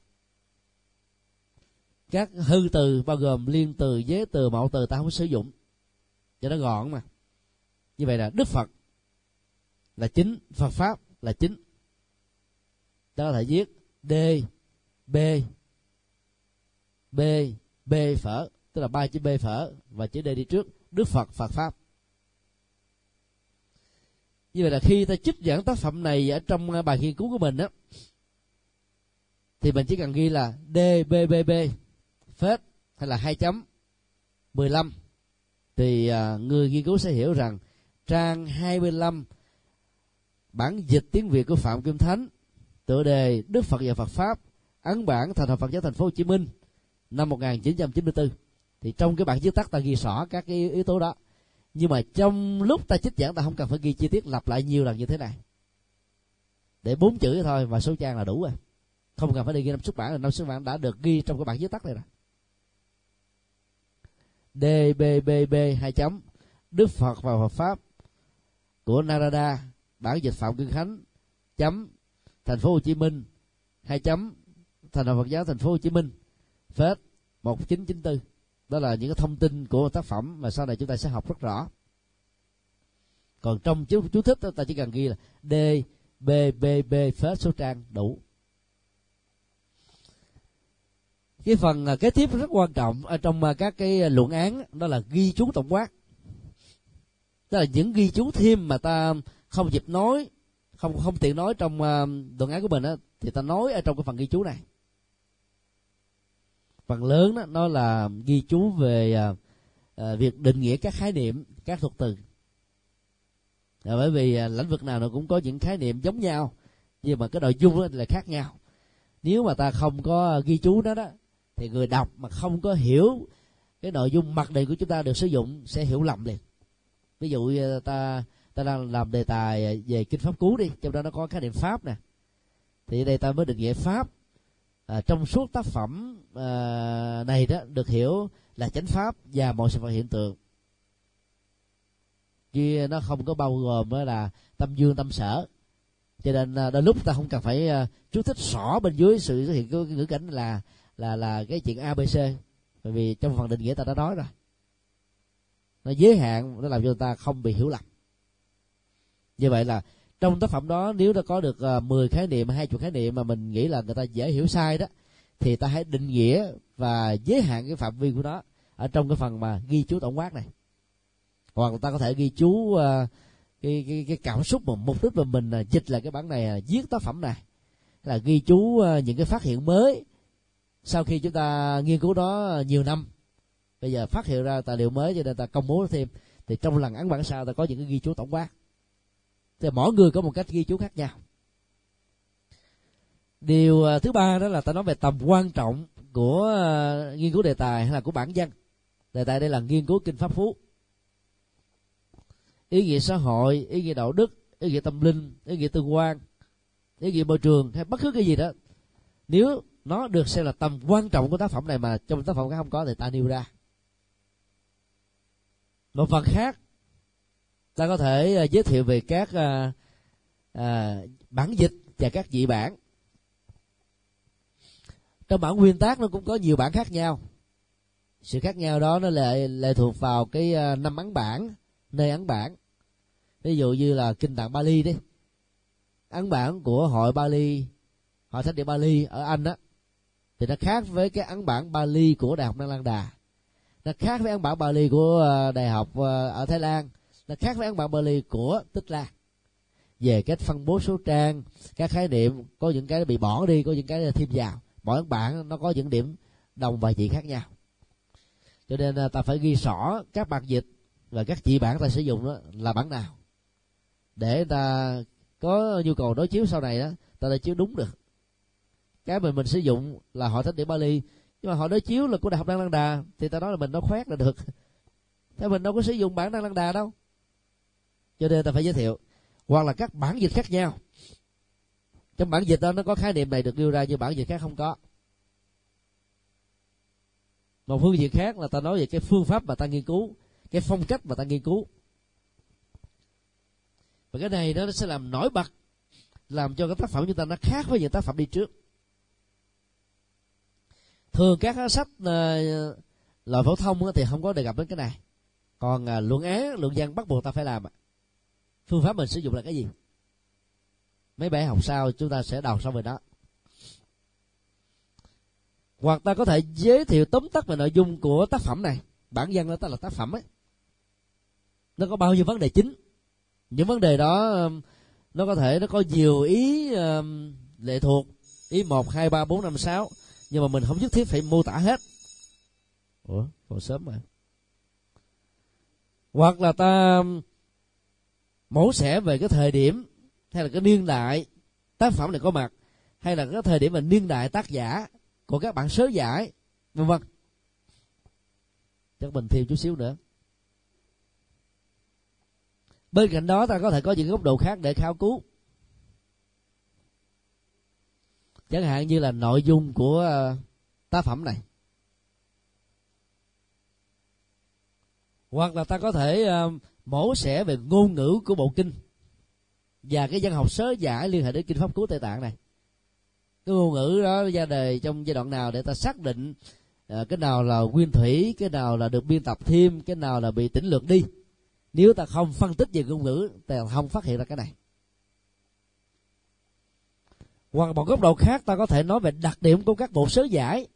Các hư từ bao gồm liên từ, giới từ, mẫu từ ta không sử dụng. Cho nó gọn mà. Như vậy là đức phật là chính, phật pháp là chính. Ta có thể viết d, b b b phở, tức là ba chữ b phở và chữ d đi trước, đức phật phật pháp như vậy là khi ta trích dẫn tác phẩm này ở trong ờ, bài nghiên cứu của mình á, thì mình chỉ cần ghi là DBBB phết, hay là hai chấm 15 thì ờ, người nghiên cứu sẽ hiểu rằng trang 25 bản dịch tiếng Việt của Phạm Kim Thánh, tựa đề Đức Phật và Phật Pháp, ấn bản thành hợp Phật giáo thành phố Hồ Chí Minh năm 1994 thì trong cái bản viết tắt ta ghi rõ các cái yếu tố đó nhưng mà trong lúc ta trích giảng ta không cần phải ghi chi tiết lặp lại nhiều lần như thế này. Để bốn chữ thôi và số trang là đủ rồi. Không cần phải đi ghi năm xuất bản năm xuất bản đã được ghi trong cái bản viết tắt này rồi. D B B B hai chấm. Đức Phật và Phật pháp của Narada, bản dịch Phạm Kinh Khánh, chấm. Thành phố Hồ Chí Minh, hai chấm. Thành đoàn Phật giáo thành phố Hồ Chí Minh, phết 1994 đó là những cái thông tin của tác phẩm mà sau này chúng ta sẽ học rất rõ. Còn trong chú, chú thích đó, ta chỉ cần ghi là D B B B phết số trang đủ. Cái phần à, kế tiếp rất quan trọng ở trong à, các cái à, luận án đó là ghi chú tổng quát. Tức là những ghi chú thêm mà ta không dịp nói không không tiện nói trong luận đoạn án của mình đó, thì ta nói ở trong cái phần ghi chú này phần lớn đó nó là ghi chú về à, à, việc định nghĩa các khái niệm các thuật từ. À, bởi vì à, lĩnh vực nào nó cũng có những khái niệm giống nhau nhưng mà cái nội dung đó là khác nhau. Nếu mà ta không có à, ghi chú đó đó thì người đọc mà không có hiểu cái nội dung mặt đề của chúng ta được sử dụng sẽ hiểu lầm liền. Ví dụ ta ta đang làm đề tài à, về kinh pháp cú đi trong đó nó có khái niệm pháp nè. Thì đây ta mới định nghĩa pháp à, trong suốt tác phẩm à, này đó được hiểu là chánh pháp và mọi sự vật hiện tượng. Chứ nó không có bao gồm là tâm dương tâm sở. Cho nên ờ, đôi lúc ta không cần phải chú thích rõ bên dưới sự xuất hiện của ngữ cảnh là là là cái chuyện abc bởi vì trong phần định nghĩa ta đã nói rồi. Nó giới hạn nó làm cho ta không bị hiểu lầm. Như vậy là trong tác phẩm đó nếu đã có được ờ, uh, 10 khái niệm hai chục khái niệm mà mình nghĩ là người ta dễ hiểu sai đó thì ta hãy định nghĩa và giới hạn cái phạm vi của nó ở trong cái phần mà ghi chú tổng quát này. Hoặc ta có thể ghi chú uh, cái, cái cái cảm xúc mà mục đích mà mình ờ, dịch là cái bản này viết tác phẩm này. Là ghi chú uh, những cái phát hiện mới sau khi chúng ta nghiên cứu đó nhiều năm. Bây giờ phát hiện ra tài liệu mới cho nên ta công bố thêm. Thì trong lần ấn bản sau ta có những cái ghi chú tổng quát thì mỗi người có một cách ghi chú khác nhau. Điều à, thứ ba đó là ta nói về tầm quan trọng của à, nghiên cứu đề tài hay là của bản văn đề tài đây là nghiên cứu kinh pháp phú. Ý nghĩa xã hội, ý nghĩa đạo đức, ý nghĩa tâm linh, ý nghĩa tương quan, ý nghĩa môi trường hay bất cứ cái gì đó. Nếu nó được xem là tầm quan trọng của tác phẩm này mà trong tác phẩm khác không có thì ta nêu ra. Một phần khác ta có thể à, giới thiệu về các à, à, bản dịch và các dị bản. Trong bản nguyên tác nó cũng có nhiều bản khác nhau. Sự khác nhau đó nó lệ lệ thuộc vào cái à, năm ấn bản nơi ấn bản. Ví dụ như là kinh tạng Bali đi. Ấn bản của hội Bali hội thánh địa Bali ở Anh á thì nó khác với cái ấn bản Bali của đại học Năng Lan Đà. Nó khác với ấn bản Bali của à, đại học ở Thái Lan nó khác với ấn bản Bali của Tích La. Về cách phân bố số trang, các khái niệm, có những cái bị bỏ đi, có những cái thêm vào. Mỗi ấn bản nó có những điểm đồng và dị khác nhau. Cho nên à, ta phải ghi rõ các bản dịch và các chỉ bản ta sử dụng đó là bản nào. Để ta có nhu cầu đối chiếu sau này đó, ta đã chiếu đúng được. Cái mà mình sử dụng là họ thích địa Bali, nhưng mà họ đối chiếu là của đại học Đăng Lăng Đà, thì ta nói là mình nó khoét là được. Thế mình đâu có sử dụng bản Đăng Lăng Đà đâu cho nên ta phải giới thiệu. Hoặc là các bản dịch khác nhau. Trong bản dịch đó, nó có khái niệm này được đưa ra, nhưng bản dịch khác không có. Một phương diện khác là ta nói về cái phương pháp mà ta nghiên cứu, cái phong cách mà ta nghiên cứu. Và cái này nó sẽ làm nổi bật, làm cho cái tác phẩm của ta nó khác với những tác phẩm đi trước. Thường các sách ờ, loại phổ thông thì không có đề cập đến cái này. Còn ờ, luận án, luận văn bắt buộc ta phải làm phương pháp mình sử dụng là cái gì? Mấy bài học sau chúng ta sẽ đào sâu về đó. Hoặc ta có thể giới thiệu tóm tắt về nội dung của tác phẩm này. Bản văn đó ta là tác phẩm ấy. Nó có bao nhiêu vấn đề chính? Những vấn đề đó um, nó có thể nó có nhiều ý uh, lệ thuộc. Ý một hai ba bốn năm sáu. Nhưng mà mình không nhất thiết phải mô tả hết. Ủa còn sớm mà. Hoặc là ta um, mổ xẻ về cái thời điểm hay là cái niên đại tác phẩm này có mặt hay là cái thời điểm mà niên đại tác giả của các bạn sớ giải vân vân. Chắc mình thêm chút xíu nữa. Bên cạnh đó ta có thể có những góc độ khác để khảo cứu. Chẳng hạn như là nội dung của ờ, tác phẩm này. Hoặc là ta có thể uh, mổ xẻ về ngôn ngữ của bộ kinh và cái văn học sớ giải liên hệ đến kinh pháp cứu tây tạng này. Cái ngôn ngữ đó ra đời trong giai đoạn nào để ta xác định uh, cái nào là nguyên thủy cái nào là được biên tập thêm cái nào là bị tỉnh lược đi. Nếu ta không phân tích về ngôn ngữ ta không phát hiện ra cái này. Hoặc một góc độ khác ta có thể nói về đặc điểm của các bộ sớ giải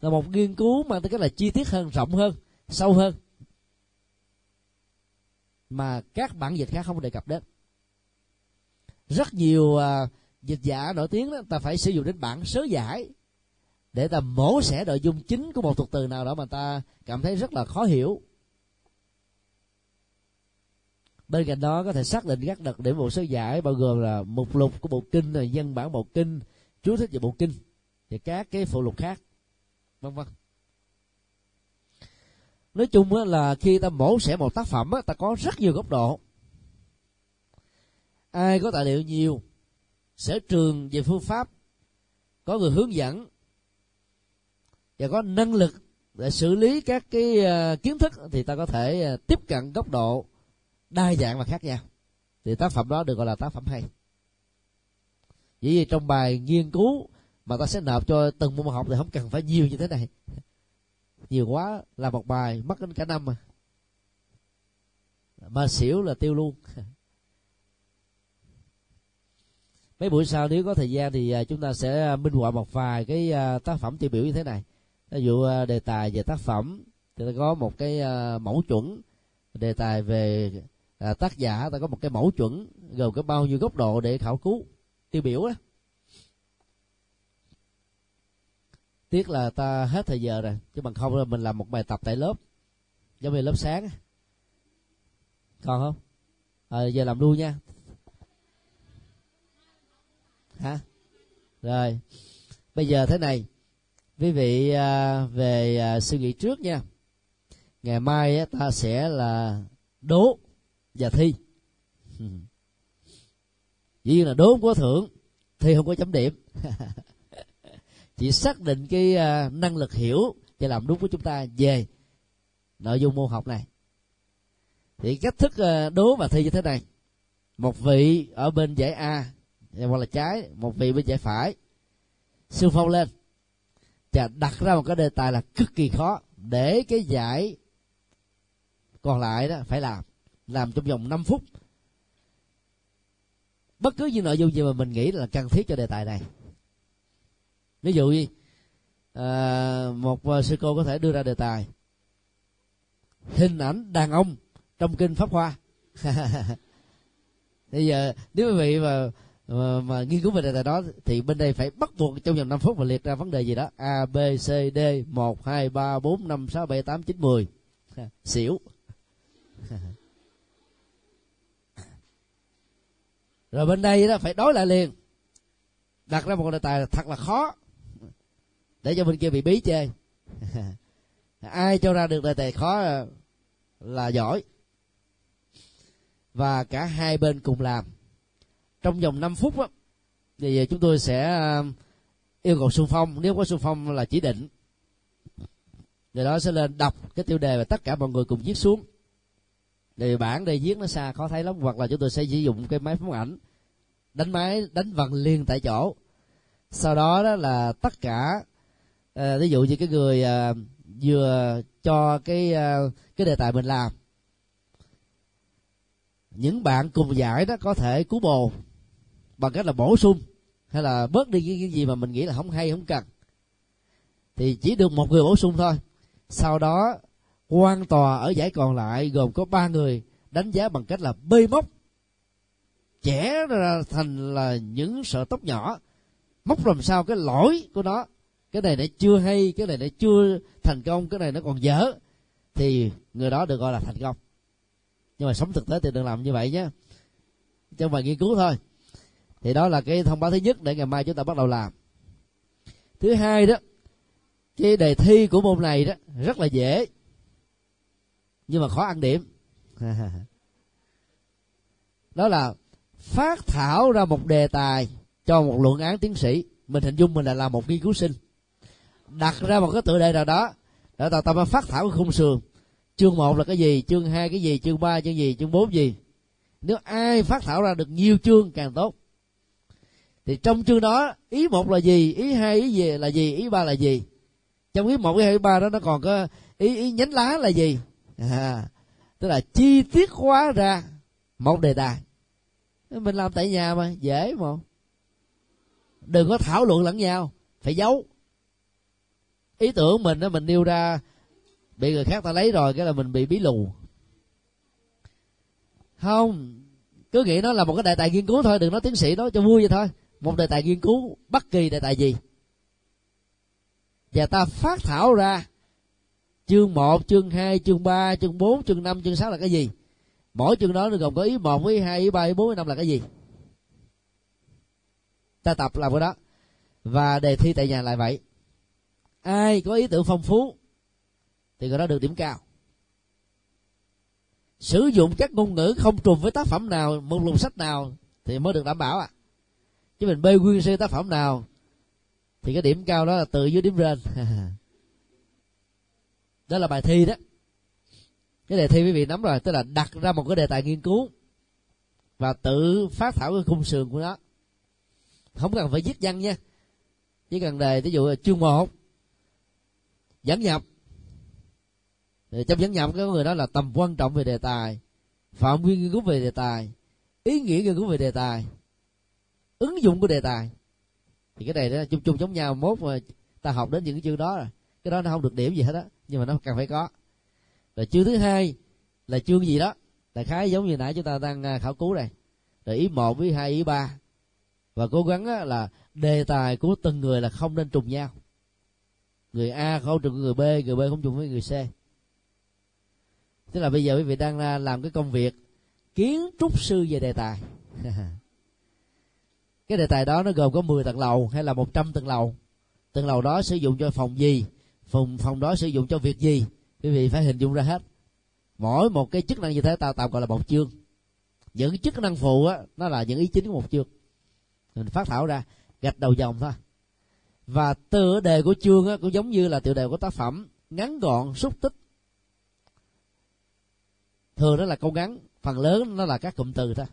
là một nghiên cứu mang tính cách là chi tiết hơn rộng hơn sâu hơn mà các bản dịch khác không đề cập đến. Rất nhiều uh, dịch giả nổi tiếng đó ta phải sử dụng đến bản sớ giải để ta mổ xẻ nội dung chính của một thuật từ nào đó mà ta cảm thấy rất là khó hiểu. Bên cạnh đó có thể xác định các đặc điểm bộ sớ giải bao gồm là mục lục của bộ kinh là dân bản bộ kinh chú thích về bộ kinh và các cái phụ lục khác vân vân nói chung là khi ta mổ xẻ một tác phẩm ta có rất nhiều góc độ. Ai có tài liệu nhiều, sở trường về phương pháp, có người hướng dẫn, và có năng lực để xử lý các cái ờ, kiến thức, thì ta có thể ờ, tiếp cận góc độ đa dạng và khác nhau. Thì tác phẩm đó được gọi là tác phẩm hay. Vì vậy trong bài nghiên cứu mà ta sẽ nộp cho từng môn học thì không cần phải nhiều như thế này nhiều quá, là một bài mất đến cả năm mà mà xỉu là tiêu luôn. Mấy buổi sau nếu có thời gian thì à, chúng ta sẽ à, minh họa một vài cái à, tác phẩm tiêu biểu như thế này. Ví dụ đề tài về tác phẩm, thì ta có một cái mẫu chuẩn. Đề tài về tác giả, ta có một cái mẫu chuẩn, gồm có bao nhiêu góc độ để khảo cứu, tiêu biểu đó tiếc là ta hết thời giờ rồi chứ bằng không là mình làm một bài tập tại lớp giống như lớp sáng còn không? À, giờ làm luôn nha. Hả? Rồi bây giờ thế này quý vị à, về à, suy nghĩ trước nha. Ngày mai á, ta sẽ là đố và thi. Dĩ nhiên là đố không có thưởng thi không có chấm điểm. chỉ xác định cái uh, năng lực hiểu và làm đúng của chúng ta về nội dung môn học này. Thì cách thức uh, đố và thi như thế này. Một vị ở bên giải a hoặc là trái một vị bên giải phải. Xương phong lên. Và đặt ra một cái đề tài là cực kỳ khó để cái giải còn lại đó phải làm làm trong vòng 5 phút. Bất cứ những nội dung gì mà mình nghĩ là cần thiết cho đề tài này ví dụ như à, một à, sư cô có thể đưa ra đề tài. Hình ảnh đàn ông trong kinh pháp hoa. Bây giờ nếu quý vị mà, mà, mà nghiên cứu về đề tài đó thì bên đây phải bắt buộc trong vòng 5 phút mà liệt ra vấn đề gì đó. A b c d một hai ba bốn năm sáu bảy tám chín mười. Xỉu. Rồi bên đây đó phải đối lại liền. Đặt ra một đề tài thật là khó để cho bên kia bị bí chê. Ai cho ra được đề tài khó là giỏi. Và cả hai bên cùng làm. Trong vòng 5 phút á, thì chúng tôi sẽ um, yêu cầu xung phong. Nếu có xung phong là chỉ định. Rồi đó sẽ lên đọc cái tiêu đề và tất cả mọi người cùng viết xuống. Để bản đây viết nó xa khó thấy lắm. Hoặc là chúng tôi sẽ sử dụng cái máy phóng ảnh. Đánh máy đánh vần liền tại chỗ. Sau đó đó là tất cả à, ví dụ như cái người à, vừa cho cái à, cái đề tài mình làm. Những bạn cùng giải đó có thể cứu bồ bằng cách là bổ sung hay là bớt đi những cái gì mà mình nghĩ là không hay không cần. Thì chỉ được một người bổ sung thôi. Sau đó quan tòa ở giải còn lại gồm có ba người đánh giá bằng cách là bê móc chẻ ra thành là những sợi tóc nhỏ móc làm sao cái lỗi của nó cái này nó chưa hay, cái này nó chưa thành công, cái này nó còn dở. Thì người đó được gọi là thành công. Nhưng mà sống thực tế thì đừng làm như vậy nhé. Trong bài nghiên cứu thôi. Thì đó là cái thông báo thứ nhất để ngày mai chúng ta bắt đầu làm. Thứ hai đó, cái đề thi của môn này đó, rất là dễ. Nhưng mà khó ăn điểm. Đó là phát thảo ra một đề tài cho một luận án tiến sĩ. Mình hình dung mình là làm một nghiên cứu sinh đặt ra một cái tựa đề nào đó để ta tâm phát thảo cái khung sườn. Chương một là cái gì chương hai cái gì chương ba chương gì chương bốn gì. Nếu ai phát thảo ra được nhiều chương càng tốt. Thì trong chương đó ý một là gì ý hai ý gì là gì ý ba là gì. Trong ý một ý hai ý ba đó nó còn có ý ý nhánh lá là gì. À, tức là chi tiết hóa ra một đề tài. Mình làm tại nhà mà dễ mà. Đừng có thảo luận lẫn nhau phải giấu ý tưởng mình đó mình nêu ra bị người khác ta lấy rồi cái là mình bị bí lù. Không cứ nghĩ nó là một cái đề tài nghiên cứu thôi đừng nói tiến sĩ nói cho vui vậy thôi. Một đề tài nghiên cứu bất kỳ đề tài gì. Và ta phát thảo ra chương 1, chương 2, chương 3, chương 4, chương 5, chương 6 là cái gì? Mỗi chương đó nó gồm có ý 1, ý 2, ý 3, ý 4, ý 5 là cái gì? Ta tập làm cái đó. Và đề thi tại nhà lại vậy ai có ý tưởng phong phú, thì người đó được điểm cao. Sử dụng các ngôn ngữ không trùng với tác phẩm nào, một lùng sách nào thì mới được đảm bảo à. Chứ mình bê nguyên si tác phẩm nào thì cái điểm cao đó là từ dưới điểm trên. Đó là bài thi đó. Cái đề thi quý vị nắm rồi, tức là đặt ra một cái đề tài nghiên cứu và tự phát thảo cái khung sườn của nó. Không cần phải viết văn nha. Chỉ cần đề ví dụ là chương một dẫn nhập. Thì trong dẫn nhập cái người đó là tầm quan trọng về đề tài, phạm vi nghiên cứu về đề tài, ý nghĩa nghiên cứu về đề tài, ứng dụng của đề tài. Thì cái này đó chung chung giống nhau, mốt mà ta học đến những cái chương đó rồi, cái đó nó không được điểm gì hết á, nhưng mà nó cần phải có. Rồi chương thứ hai là chương gì đó đại khái giống như nãy chúng ta đang à, khảo cứu này rồi ý một, ý hai, ý ba. Và cố gắng là đề tài của từng người là không nên trùng nhau người a không trùng với người b người b không trùng với người c. Tức là bây giờ quý vị đang làm cái công việc kiến trúc sư về đề tài. Cái đề tài đó nó gồm có 10 tầng lầu hay là 100 tầng lầu. Tầng lầu đó sử dụng cho phòng gì? Phòng phòng đó sử dụng cho việc gì? Quý vị phải hình dung ra hết. Mỗi một cái chức năng như thế tao tạm gọi là một chương. Những chức năng phụ á, nó là những ý chính của một chương. Mình phát thảo ra, gạch đầu dòng thôi và tựa đề của chương á cũng giống như là tựa đề của tác phẩm ngắn gọn xúc tích. Thường đó là câu ngắn phần lớn nó là các cụm từ thôi.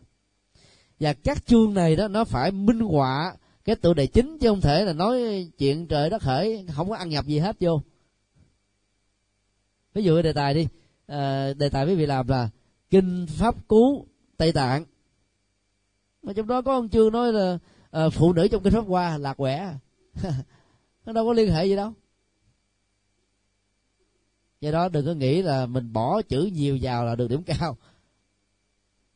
Và các chương này đó nó phải minh họa cái tựa đề chính chứ không thể là nói chuyện trời đất khởi không có ăn nhập gì hết vô. Ví dụ đề tài đi. À, đề tài quý vị làm là kinh pháp cứu tây tạng. Mà trong đó có ông chương nói là à, phụ nữ trong kinh pháp hoa lạc quẻ. nó đâu có liên hệ gì đâu. Do đó đừng có nghĩ là mình bỏ chữ nhiều vào là được điểm cao.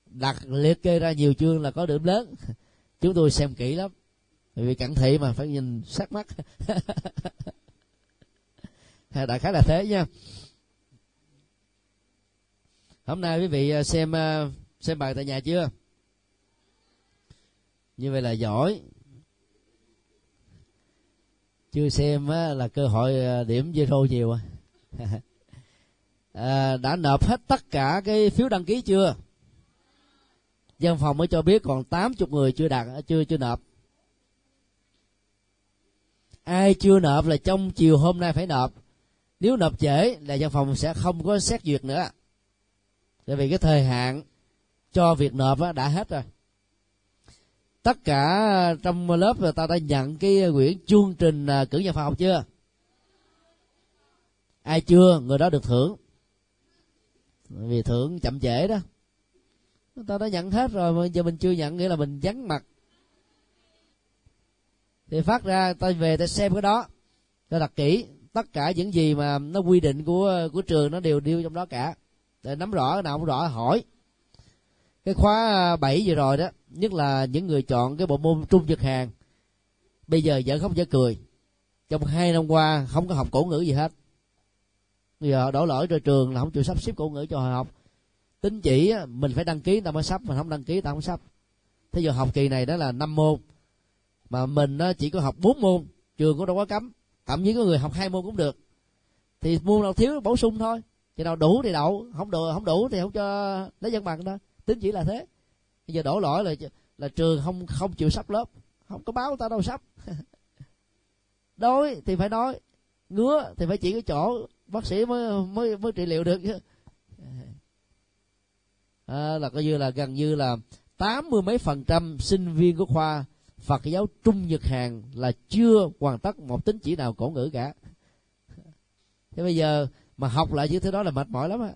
Đặt liệt kê ra nhiều chương là có điểm lớn. Chúng tôi xem kỹ lắm. Vì cận thị mà phải nhìn sắc mắt. Đại khái là thế nha. Hôm nay quý vị à, xem à, xem bài tại nhà chưa? Như vậy là giỏi chưa xem là cơ hội à, điểm zero nhiều à, đã nộp hết tất cả cái phiếu đăng ký chưa? Văn phòng mới cho biết còn 80 người chưa đạt chưa chưa nộp. Ai chưa nộp là trong chiều hôm nay phải nộp. Nếu nộp trễ là văn phòng sẽ không có xét duyệt nữa. Tại vì cái thời hạn cho việc nộp đã hết rồi tất cả ờ, trong lớp người ta đã nhận cái ờ, quyển chương trình ờ, cử nhân khoa học chưa? Ai chưa? Người đó được thưởng. Vì thưởng chậm trễ đó. Người ta đã nhận hết rồi mà giờ mình chưa nhận, nghĩa là mình vắng mặt. Thì phát ra, ta về ta xem cái đó. Ta đặt kỹ tất cả những gì mà nó quy định của của trường nó đều điêu trong đó cả. Để nắm rõ, nào không rõ, hỏi cái khóa à, 7 vừa rồi đó, nhất là những người chọn cái bộ môn trung nhật hàng bây giờ vẫn không dở cười. Trong hai năm qua, không có học cổ ngữ gì hết. Bây giờ đổ lỗi cho trường là không chịu sắp xếp cổ ngữ cho họ học. Tính chỉ mình phải đăng ký ta mới sắp, mà không đăng ký ta không sắp. Thế giờ học kỳ này đó là năm môn, mà mình chỉ có học bốn môn, trường cũng đâu có cấm. Thậm chí có người học hai môn cũng được. Thì môn nào thiếu bổ sung thôi, thì nào đủ thì đậu, không đủ không đủ thì không cho lấy dân bằng đó tính chỉ là thế. Bây giờ đổ lỗi là là trường không không chịu sắp lớp. Không có báo ta đâu sắp. Đói thì phải nói ngứa thì phải chỉ cái chỗ bác sĩ mới mới mới trị liệu được chứ. À, là coi như là gần như là tám mươi mấy phần trăm sinh viên của khoa Phật giáo Trung Nhật Hàn là chưa hoàn tất một tín chỉ nào cổ ngữ cả. Thế bây giờ mà học lại như thế đó là mệt mỏi lắm á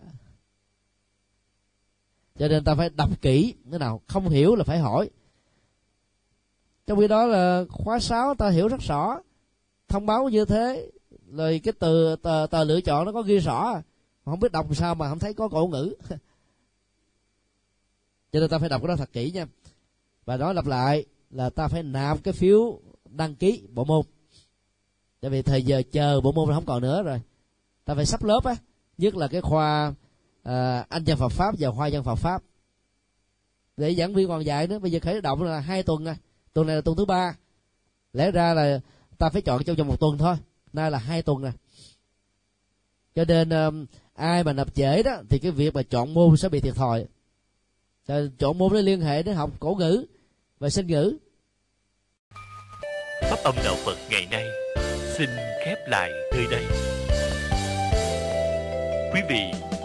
cho nên ta phải đọc kỹ cái nào không hiểu là phải hỏi. Trong khi đó là khóa 6 ta hiểu rất rõ. Thông báo như thế rồi cái từ tờ, tờ lựa chọn nó có ghi rõ. Không biết đọc sao mà không thấy có cổ ngữ. Cho nên ta phải đọc cái đó thật kỹ nha. Và nói lặp lại là ta phải nạp cái phiếu đăng ký bộ môn. Tại vì thời giờ chờ bộ môn không còn nữa rồi. Ta phải sắp lớp á. Nhất là cái khoa à, anh dân Phật pháp và hoa dân Phật pháp. Để giảng viên còn dạy nữa bây giờ khởi động là hai tuần này tuần này là tuần thứ ba. Lẽ ra là ta phải chọn trong vòng một tuần thôi. Nay là hai tuần này cho nên um, ai mà nộp trễ đó thì cái việc mà chọn môn sẽ bị thiệt thòi. Chọn môn nó liên hệ đến học cổ ngữ và sinh ngữ. Pháp âm đạo Phật ngày nay xin khép lại nơi đây. Quý vị